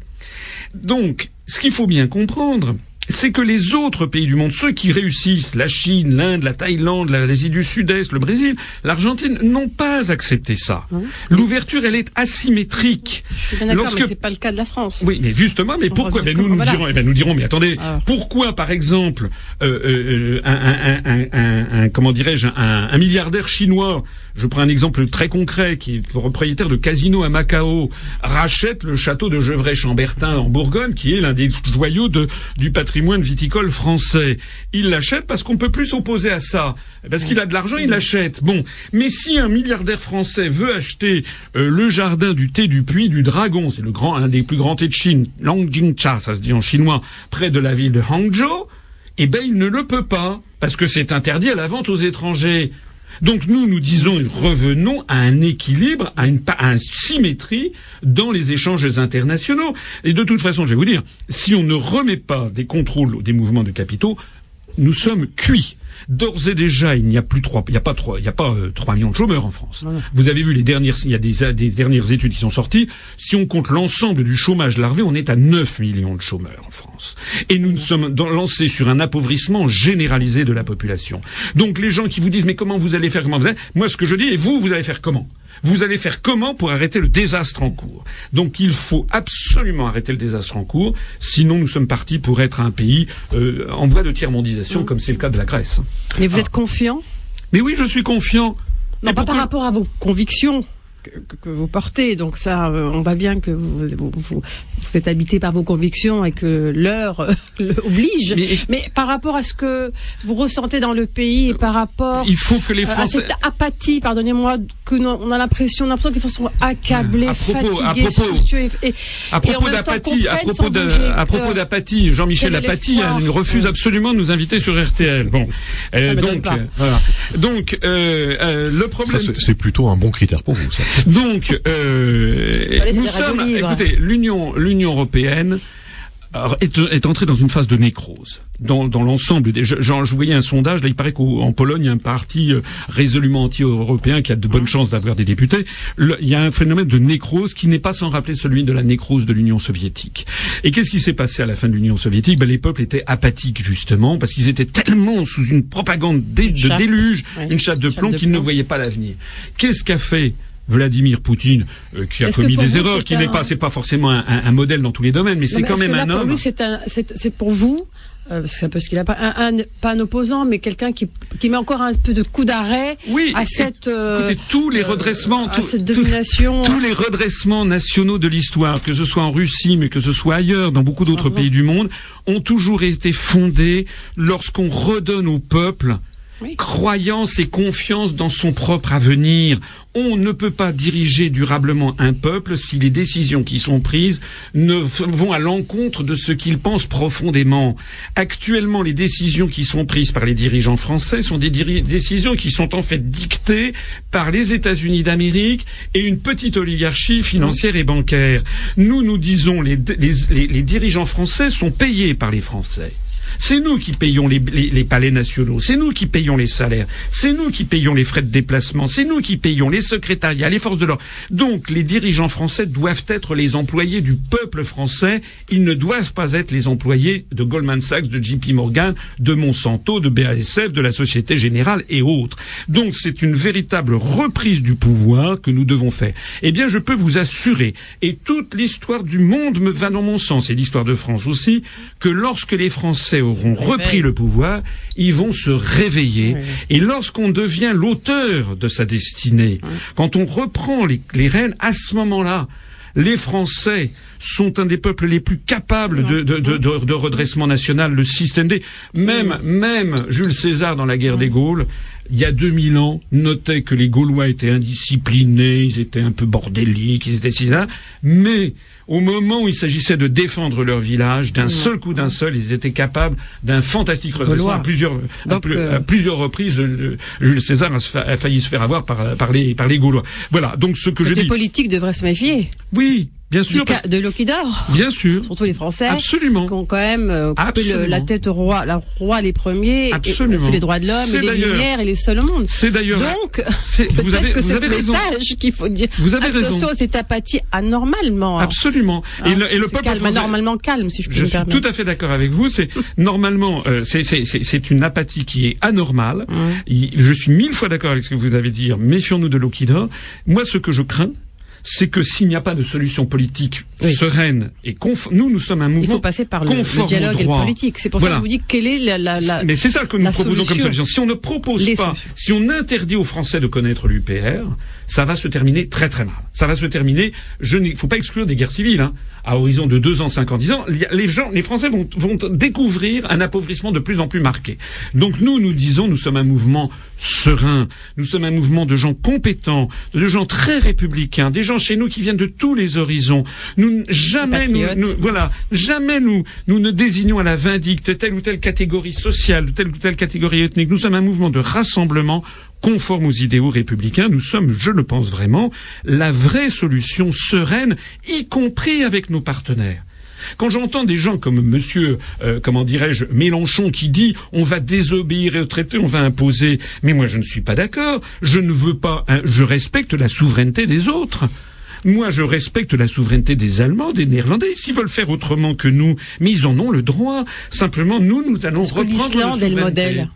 Donc, ce qu'il faut bien comprendre, c'est que les autres pays du monde, ceux qui réussissent, la Chine, l'Inde, la Thaïlande, la- l'Asie du Sud-Est, le Brésil, l'Argentine, n'ont pas accepté ça. L'ouverture, elle est asymétrique. Je suis bien d'accord, Lorsque- mais c'est pas le cas de la France. Oui, mais justement, mais On pourquoi ben, nous, nous, voilà. dirons, eh ben, nous dirons, mais attendez, Ah. pourquoi, par exemple, euh, euh, un, un, un, un, un- comment dirais-je, un, un milliardaire chinois, je prends un exemple très concret, qui est propriétaire de casino à Macao, rachète le château de Gevrey-Chambertin en Bourgogne, qui est l'un des joyaux de, du patrimoine viticole français. Il l'achète parce qu'on peut plus s'opposer à ça, parce qu'il a de l'argent, il l'achète. Bon, mais si un milliardaire français veut acheter euh, le jardin du thé du puits du Dragon, c'est le grand, un des plus grands thés de Chine, Longjingcha, ça se dit en chinois, près de la ville de Hangzhou, eh ben il ne le peut pas parce que c'est interdit à la vente aux étrangers. Donc nous, nous disons, revenons à un équilibre, à une, symétrie dans les échanges internationaux. Et de toute façon, je vais vous dire, si on ne remet pas des contrôles des mouvements de capitaux, nous sommes cuits. D'ores et déjà, il n'y a plus trois, il n'y a pas trois, il n'y a pas euh, trois millions de chômeurs en France. Vous avez vu les dernières, il y a des, des dernières études qui sont sorties. Si on compte l'ensemble du chômage larvé, on est à 9 millions de chômeurs en France. Et nous nous sommes dans- lancés sur un appauvrissement généralisé de la population. Donc les gens qui vous disent mais comment vous allez faire, comment vous allez, moi ce que je dis, et vous, vous allez faire comment? Vous allez faire comment pour arrêter le désastre en cours? Donc il faut absolument arrêter le désastre en cours, sinon nous sommes partis pour être un pays euh, en voie de tiers-mondisation, comme c'est le cas de la Grèce. Mais vous êtes confiant? Mais oui, je suis confiant. Non, Et pas par rapport à vos convictions que, que- que vous portez. Donc ça, euh, on voit bien que vous, vous, vous- vous êtes habité par vos convictions et que l'heure euh, oblige. Mais- Mais, par rapport à ce que vous ressentez dans le pays et par rapport Il faut que les euh, à Français... cette apathie, pardonnez-moi, que nous- on a l'impression, on a l'impression qu'ils sont accablés, À propos- à fatigués, propos- soucieux et, et- À propos d'apathie, à propos à propos euh, d'apathie, Jean-Michel Apathy l'espoir euh, refuse Ouais. absolument de nous inviter sur RTL. Bon, Euh, Ça m'étonne donc euh, voilà. Donc euh, euh, le problème. c'est c'est plutôt un bon critère pour vous, ça. Donc, euh, nous sommes. Écoutez, l'Union, l'Union européenne alors, est, est entrée dans une phase de nécrose dans, dans l'ensemble. Des, je, je voyais un sondage. Là, il paraît qu'en Pologne, il y a un parti euh, résolument anti-européen qui a de bonnes chances d'avoir des députés. Le- il y a un phénomène de nécrose qui n'est pas sans rappeler celui de la nécrose de l'Union soviétique. Et qu'est-ce qui s'est passé à la fin de l'Union soviétique? Ben, Les peuples étaient apathiques justement parce qu'ils étaient tellement sous une propagande dé- de chape. déluge, Ouais. une chape de Chape plomb qu'ils ne voyaient pas l'avenir. Qu'est-ce qu'a fait Vladimir Poutine, euh, qui a commis des erreurs, qui n'est un- pas, c'est pas forcément un, un- un modèle dans tous les domaines, mais c'est quand même là, un pour homme. lui, c'est un, c'est, c'est pour vous, euh, c'est un peu ce qu'il a pas, un, un- pas un opposant, mais quelqu'un qui, qui met encore un peu de coup d'arrêt Oui, à et- cette, euh, Écoutez, tous les euh, redressements, à tout- cette tout- domination. tous les redressements nationaux de l'histoire, que ce soit en Russie, mais que ce soit ailleurs, dans beaucoup d'autres pays du monde, ont toujours été fondés lorsqu'on redonne au peuple Croyance et confiance dans son propre avenir. On ne peut pas diriger durablement un peuple si les décisions qui sont prises ne vont à l'encontre de ce qu'il pense profondément. Actuellement, les décisions qui sont prises par les dirigeants français sont des décisions qui sont en fait dictées par les États-Unis d'Amérique et une petite oligarchie financière et bancaire. Nous, nous disons, les dirigeants français sont payés par les Français. C'est nous qui payons les, palais nationaux, c'est nous qui payons les salaires, c'est nous qui payons les frais de déplacement, c'est nous qui payons les secrétariats, les forces de l'ordre. Donc les dirigeants français doivent être les employés du peuple français, ils ne doivent pas être les employés de Goldman Sachs, de JP Morgan, de Monsanto, de BASF, de la Société Générale et autres. Donc c'est une véritable reprise du pouvoir que nous devons faire. Eh bien je peux vous assurer, et toute l'histoire du monde me va dans mon sens, et l'histoire de France aussi, que lorsque les Français auront repris le pouvoir, ils vont se réveiller. Et lorsqu'on devient l'auteur de sa destinée, quand on reprend les, les rênes, à ce moment-là, les Français sont un des peuples les plus capables de, de, de, de- de redressement national, le système D. Même, même Jules César dans la guerre des Gaules, il y a 2000 ans, notait que les Gaulois étaient indisciplinés, ils étaient un peu bordéliques, ils étaient si. Mais au moment où il s'agissait de défendre leur village, d'un seul coup d'un seul, ils étaient capables d'un fantastique redressement. À plusieurs, Donc, euh, à plusieurs reprises, euh, Jules César a, failli se faire avoir par, par, les, par les Gaulois. Voilà. Donc ce que je Les dis. politiques devraient se méfier Oui, bien sûr. parce- de Lockidor, Bien sûr. surtout les Français. Absolument. qui ont quand même euh, coupé le- la tête au roi, la roi les premiers, et Absolument. fait les droits de l'homme, C'est et les lumières et les seuls au monde. C'est d'ailleurs. Donc, c'est- peut-être que c'est ce raison. message qu'il faut dire. Vous avez Attention, raison. cette apathie anormalement. Absolument. Hein, et le, et le c'est peuple calme, français- anormalement calme, si je peux Je me suis permettre. tout à fait d'accord avec vous. C'est normalement, euh, c'est- c'est c'est- c'est une apathie qui est anormale. Je suis mille fois d'accord avec ce que vous avez dit. Méfions-nous de l'Okida. Moi, ce que je crains, c'est que s'il n'y a pas de solution politique Oui. sereine et conf... nous, nous sommes un Il mouvement faut passer par le, conforme dialogue et le politique. C'est pour ça que je vous dis quelle est la, la, la- Mais c'est ça que nous proposons comme solution. solution. Si on ne propose Les pas, solutions. si on interdit aux Français de connaître l'UPR, ça va se terminer très très mal. Ça va se terminer. Je ne faut pas exclure des guerres civiles. Hein. À horizon de deux ans, cinq ans, dix ans, les gens, les Français vont, vont découvrir un appauvrissement de plus en plus marqué. Donc nous, nous disons, nous sommes un mouvement serein. Nous sommes un mouvement de gens compétents, de gens très républicains, des gens chez nous qui viennent de tous les horizons. Nous jamais nous, nous- voilà, jamais nous nous ne désignons à la vindicte telle ou telle catégorie sociale, telle ou telle catégorie ethnique. Nous sommes un mouvement de rassemblement conforme aux idéaux républicains. Nous sommes, je le pense vraiment, la vraie solution sereine, y compris avec nos partenaires. Quand j'entends des gens comme Monsieur, euh, comment dirais-je, Mélenchon qui dit on va désobéir au traité, on va imposer, mais moi je ne suis pas d'accord. Je ne veux pas, hein, je respecte la souveraineté des autres. Moi, je respecte la souveraineté des Allemands, des Néerlandais. S'ils veulent faire autrement que nous, mais ils en ont le droit. Simplement, nous, nous allons que reprendre l'Islande la est le modèle?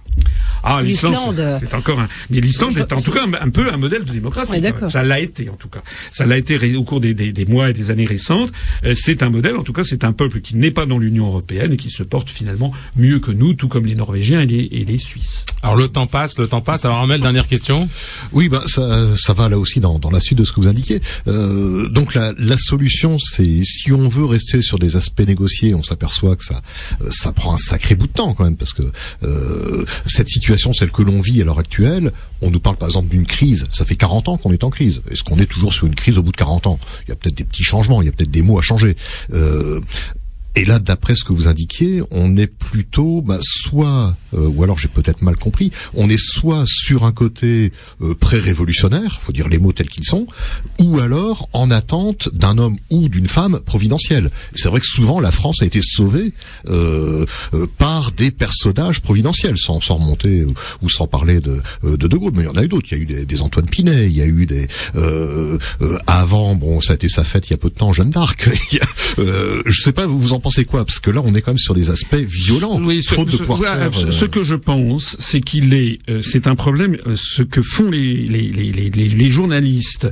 Ah, l'Islande, c'est encore un. Mais l'Islande est en tout cas un, un peu un modèle de démocratie. Ouais. Ça l'a été en tout cas. Ça l'a été au cours des, des- des mois et des années récentes. Euh, c'est un modèle. En tout cas, c'est un peuple qui n'est pas dans l'Union européenne et qui se porte finalement mieux que nous, tout comme les Norvégiens et les, et les Suisses. Alors le temps passe, le temps passe. Alors Armel, dernière question. Oui, ben ça, ça va là aussi dans, dans la suite de ce que vous indiquez. Euh, donc la, la solution, c'est si on veut rester sur des aspects négociés, on s'aperçoit que ça, euh, ça prend un sacré bout de temps quand même, parce que euh, cette situation, celle que l'on vit à l'heure actuelle, on nous parle par exemple d'une crise. Ça fait 40 ans qu'on est en crise. Est-ce qu'on est toujours sur une crise au bout de 40 ans? Il y a peut-être des petits changements, il y a peut-être des mots à changer. Euh, et là, d'après ce que vous indiquiez, on est plutôt, bah, soit, euh, ou alors j'ai peut-être mal compris, on est soit sur un côté euh, pré-révolutionnaire, faut dire les mots tels qu'ils sont, ou alors en attente d'un homme ou d'une femme providentielle. C'est vrai que souvent la France a été sauvée euh, euh, par des personnages providentiels, sans, sans remonter ou, ou sans parler de, euh, de De Gaulle, mais il y en a eu d'autres. Il y a eu des, des Antoine Pinet, il y a eu des euh, euh, avant, bon, ça a été sa fête il y a peu de temps, Jeanne d'Arc. Euh, je sais pas, vous, vous en pensez quoi? Parce que là, on est quand même sur des aspects violents, Oui, ce, faute de ce- pouvoir voilà, faire. ce- euh, ce que je pense, c'est qu'il est, euh, c'est un problème. euh, ce que font les les les les, les- les journalistes.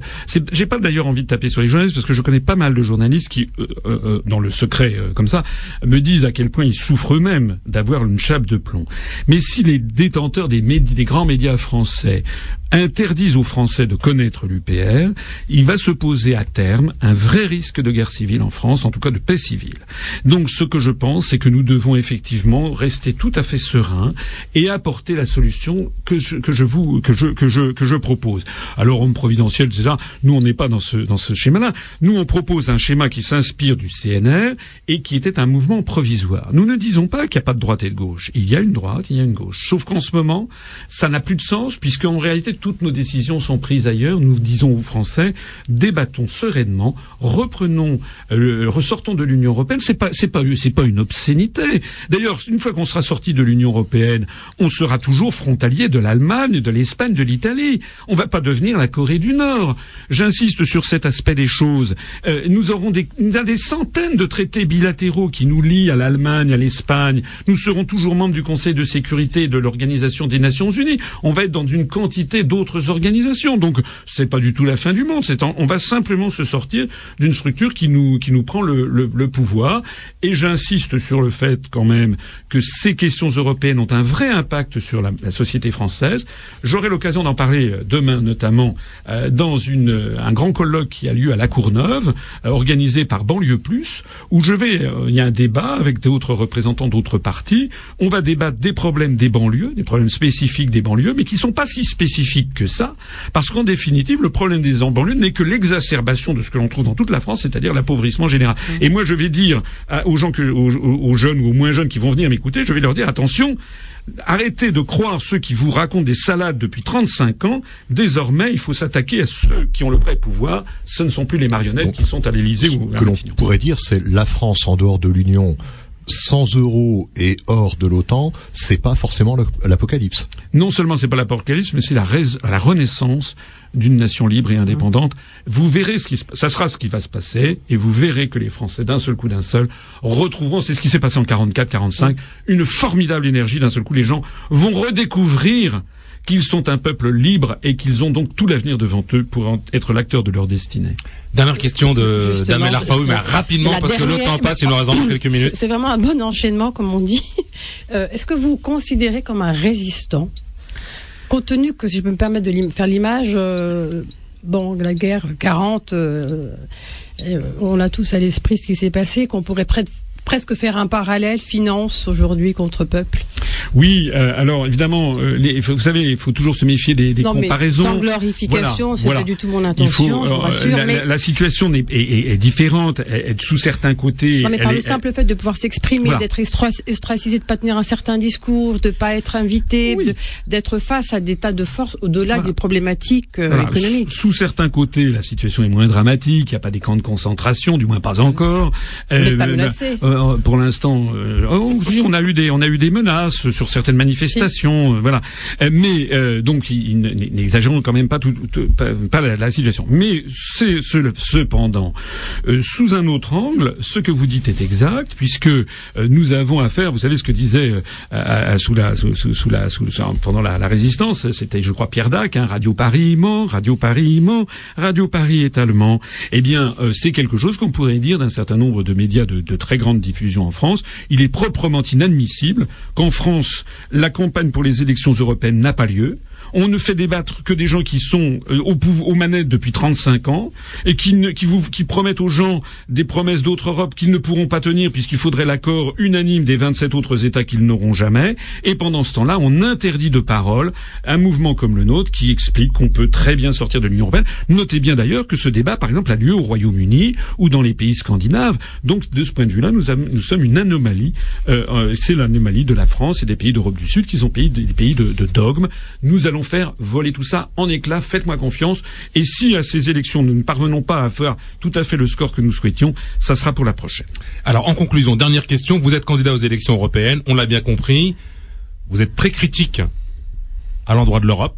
J'ai pas d'ailleurs envie de taper sur les journalistes parce que je connais pas mal de journalistes qui, euh, euh, dans le secret euh, comme ça, me disent à quel point ils souffrent eux-mêmes d'avoir une chape de plomb. Mais si les détenteurs des, médi- des grands médias français interdisent aux Français de connaître l'UPR, il va se poser à terme un vrai risque de guerre civile en France, en tout cas de paix civile. Donc ce que je pense, c'est que nous devons effectivement rester tout à fait sereins et apporter la solution que je, que je vous que je que je que je propose. Alors homme providentiel, etc. Nous on n'est pas dans ce dans ce schéma-là. Nous on propose un schéma qui s'inspire du CNR et qui était un mouvement provisoire. Nous ne disons pas qu'il n'y a pas de droite et de gauche. Il y a une droite, il y a une gauche. Sauf qu'en ce moment, ça n'a plus de sens puisque en réalité toutes nos décisions sont prises ailleurs. Nous disons aux Français débattons sereinement, reprenons, euh, ressortons de l'Union européenne. C'est pas, c'est pas, c'est pas une obscénité. D'ailleurs, une fois qu'on sera sorti de l'Union européenne, on sera toujours frontalier de l'Allemagne, de l'Espagne, de l'Italie. On va pas devenir la Corée du Nord. J'insiste sur cet aspect des choses. Euh, nous aurons des, y a des centaines de traités bilatéraux qui nous lient à l'Allemagne, à l'Espagne. Nous serons toujours membres du Conseil de sécurité de l'Organisation des Nations Unies. On va être dans une quantité d'autres organisations. Donc, c'est pas du tout la fin du monde. C'est on va simplement se sortir d'une structure qui nous qui nous prend le, le, le pouvoir. Et j'insiste sur le fait quand même que ces questions européennes ont un vrai impact sur la, la société française. J'aurai l'occasion d'en parler euh, demain, notamment euh, dans une euh, un grand colloque qui a lieu à la Courneuve, euh, organisé par Banlieue Plus, où je vais il y a un débat avec d'autres représentants d'autres partis. On va débattre des problèmes des banlieues, des problèmes spécifiques des banlieues, mais qui sont pas si spécifiques que ça, parce qu'en définitive, le problème des banlieues n'est que l'exacerbation de ce que l'on trouve dans toute la France, c'est-à-dire l'appauvrissement général. Et moi, je vais dire à- aux gens que, aux, aux- jeunes ou aux moins jeunes qui vont venir m'écouter, je vais leur dire attention. Arrêtez de croire ceux qui vous racontent des salades depuis 35 ans. Désormais, il faut s'attaquer à ceux qui ont le vrai pouvoir. Ce ne sont plus les marionnettes Donc, qui sont à l'Élysée Ce ou à que l'on pourrait dire, c'est la France en dehors de l'Union, sans euro et hors de l'OTAN, c'est pas forcément l'apocalypse. non seulement c'est pas l'apocalypse, mais c'est la, la renaissance d'une nation libre et indépendante. Vous verrez ce qui se, ça sera ce qui va se passer, et vous verrez que les Français, d'un seul coup, d'un seul, retrouveront, c'est ce qui s'est passé en 44, 45, une formidable énergie. D'un seul coup, les gens vont redécouvrir qu'ils sont un peuple libre et qu'ils ont donc tout l'avenir devant eux pour être l'acteur de leur destinée. Dernière question de d'Amel Arfaoui, mais rapidement parce que le temps passe, il nous reste encore quelques minutes. C'est vraiment un bon enchaînement, comme on dit. Euh, Est-ce que vous vous considérez comme un résistant Compte tenu que, si je peux me permettre de faire l'image, euh, bon, la guerre 40, euh, euh, on a tous à l'esprit ce qui s'est passé, qu'on pourrait près- presque faire un parallèle finance aujourd'hui contre peuple. Oui, euh, alors évidemment, euh, les, vous savez, il faut toujours se méfier des, des non, comparaisons. Mais sans glorification, Voilà, c'est voilà. pas du tout mon Il intention, faut, je vous euh, rassure. la, mais... la- la situation est, est- est- différente. Elle- sous certains côtés, Non, mais par le est- simple fait de pouvoir s'exprimer, Voilà. d'être ostracisé, de pas tenir un certain discours, de pas être invité, Oui. d'être face à des tas de forces au-delà des problématiques euh, économiques. Sous certains côtés, la situation est moins dramatique. Il n'y a pas des camps de concentration, du moins pas encore. N'êtes pas Euh, menacé. Euh, pour l'instant, euh, oh, oui, on a eu des, on a eu des menaces sur certaines manifestations, euh, voilà. Euh, mais euh, donc, n'exagérons quand même pas tout, tout- pas, pas la, la situation. Mais c'est ce- cependant, euh, sous un autre angle, ce que vous dites est exact, puisque euh, nous avons affaire, vous savez ce que disait euh, à- à- sous la, sous, sous- sous la, sous- pendant la, la résistance, c'était, je crois, Pierre Dac, hein, Radio Paris ment, Radio Paris ment, Radio Paris est allemand. Eh bien, euh, c'est quelque chose qu'on pourrait dire d'un certain nombre de médias de, de très grande diffusion en France. Il est proprement inadmissible qu'en France, la campagne pour les élections européennes n'a pas lieu. On ne fait débattre que des gens qui sont euh, au aux manettes depuis 35 ans et qui, ne, qui, vous, qui promettent aux gens des promesses d'autres Europes qu'ils ne pourront pas tenir puisqu'il faudrait l'accord unanime des 27 autres États qu'ils n'auront jamais. Et pendant ce temps-là, on interdit de parole un mouvement comme le nôtre qui explique qu'on peut très bien sortir de l'Union européenne. Notez bien d'ailleurs que ce débat, par exemple, a lieu au Royaume-Uni ou dans les pays scandinaves. Donc, de ce point de vue-là, nous, nous sommes une anomalie. Euh, euh, c'est l'anomalie de la France et des pays d'Europe du Sud qui sont pays, des pays de, de dogme. Nous allons faire voler tout ça en éclats. Faites-moi confiance. Et si à ces élections nous ne parvenons pas à faire tout à fait le score que nous souhaitions, ça sera pour la prochaine. Alors, en conclusion, dernière question. Vous êtes candidat aux élections européennes. On l'a bien compris. Vous êtes très critique à l'endroit de l'Europe.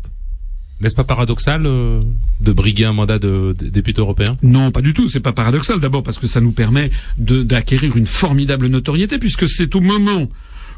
N'est-ce pas paradoxal euh, de briguer un mandat de, de député européen? Non, pas du tout. C'est pas paradoxal. D'abord parce que ça nous permet d'acquérir une formidable notoriété, puisque c'est au moment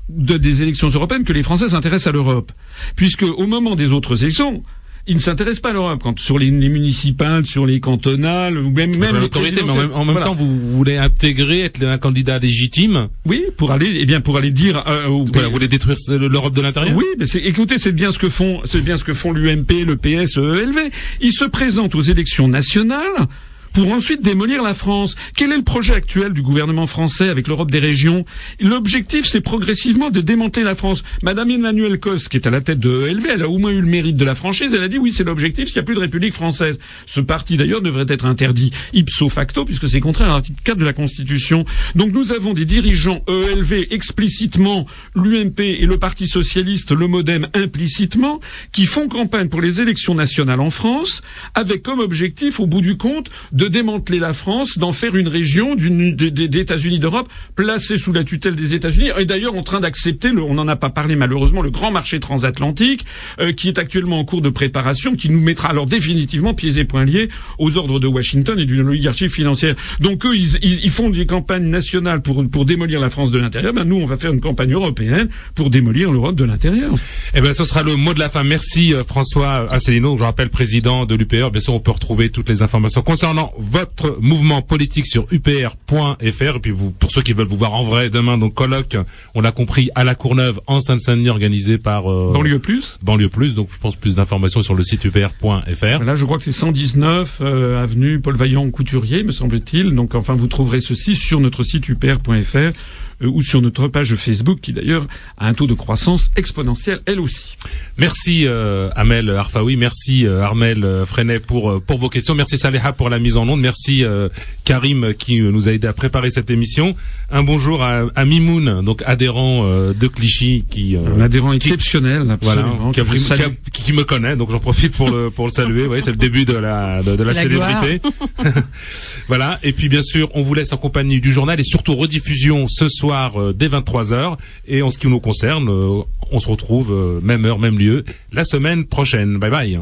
de, des élections européennes que les Français s'intéressent à l'Europe. Puisque au moment des autres élections, ils ne s'intéressent pas à l'Europe. Quand sur les, les municipales, sur les cantonales, ou même, même l'autorité, mais en même, en même Voilà. temps, vous voulez intégrer, être un candidat légitime. oui, pour aller, eh bien, pour aller dire euh, aux Voilà, vous voulez détruire l'Europe de l'intérieur Oui, mais c'est, écoutez, c'est bien ce que font, c'est bien ce que font l'UMP, le PS, ELV. Ils se présentent aux élections nationales pour ensuite démolir la France. Quel est le projet actuel du gouvernement français avec l'Europe des régions? L'objectif, c'est progressivement de démanteler la France. Madame Emmanuelle Cos, qui est à la tête de ELV, elle a au moins eu le mérite de la franchise. Elle a dit oui, c'est l'objectif. S'il n'y a plus de République française, ce parti d'ailleurs devrait être interdit ipso facto puisque c'est contraire à l'article 4 de la Constitution. Donc nous avons des dirigeants ELV explicitement, l'UMP et le Parti socialiste, le MoDem implicitement, qui font campagne pour les élections nationales en France, avec comme objectif, au bout du compte, de démanteler la France, d'en faire une région d'une- des, des- des États-Unis d'Europe, placée sous la tutelle des États-Unis, et d'ailleurs en train d'accepter, on n'en a pas parlé malheureusement, le grand marché transatlantique, euh, qui est actuellement en cours de préparation, qui nous mettra alors définitivement pieds et poings liés aux ordres de Washington et d'une oligarchie financière. Donc eux, ils, ils- ils font des campagnes nationales pour, pour démolir la France de l'intérieur. Ben nous, on va faire une campagne européenne pour démolir l'Europe de l'intérieur. Eh ben, ce sera le mot de la fin. Merci euh, François Asselineau, je rappelle président de l'UPR. Bien sûr, on peut retrouver toutes les informations concernant votre mouvement politique sur upr.fr. Et puis, vous, pour ceux qui veulent vous voir en vrai, demain, donc colloque, on l'a compris, à la Courneuve, en Seine-Saint-Denis, organisé par euh, Banlieue plus. Banlieue Plus. Donc, je pense plus d'informations sur le site upr.fr. Là, je crois que c'est 119 euh, avenue Paul Vaillant Couturier, me semble-t-il. Donc, enfin, vous trouverez ceci sur notre site upr.fr ou sur notre page Facebook, qui d'ailleurs a un taux de croissance exponentiel, elle aussi. Merci euh, Amel Arfaoui, merci euh, Armel euh, Freinet pour euh, pour vos questions, merci Saléha pour la mise en onde, merci euh, Karim qui euh, nous a aidé à préparer cette émission. Un bonjour à, à Mimoun, donc adhérent euh, de Clichy qui euh, Un adhérent exceptionnel, voilà, qui, a pris- qui a- qui me connaît, donc j'en profite pour le pour le saluer. Ouais, c'est le début de la de, de la La célébrité. voilà. Et puis bien sûr, on vous laisse en compagnie du journal et surtout rediffusion ce soir euh, dès 23h. Et en ce qui nous concerne, euh, on se retrouve euh, même heure, même lieu la semaine prochaine. Bye bye.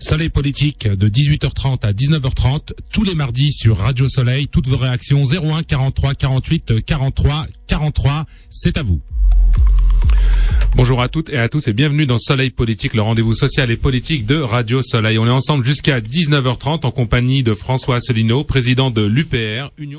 Soleil politique de 18h30 à 19h30 tous les mardis sur Radio Soleil. Toutes vos réactions 01 43 48 43 43. C'est à vous. Bonjour à toutes et à tous et bienvenue dans Soleil Politique, le rendez-vous social et politique de Radio Soleil. On est ensemble jusqu'à 19h30 en compagnie de François Asselineau, président de l'UPR, Union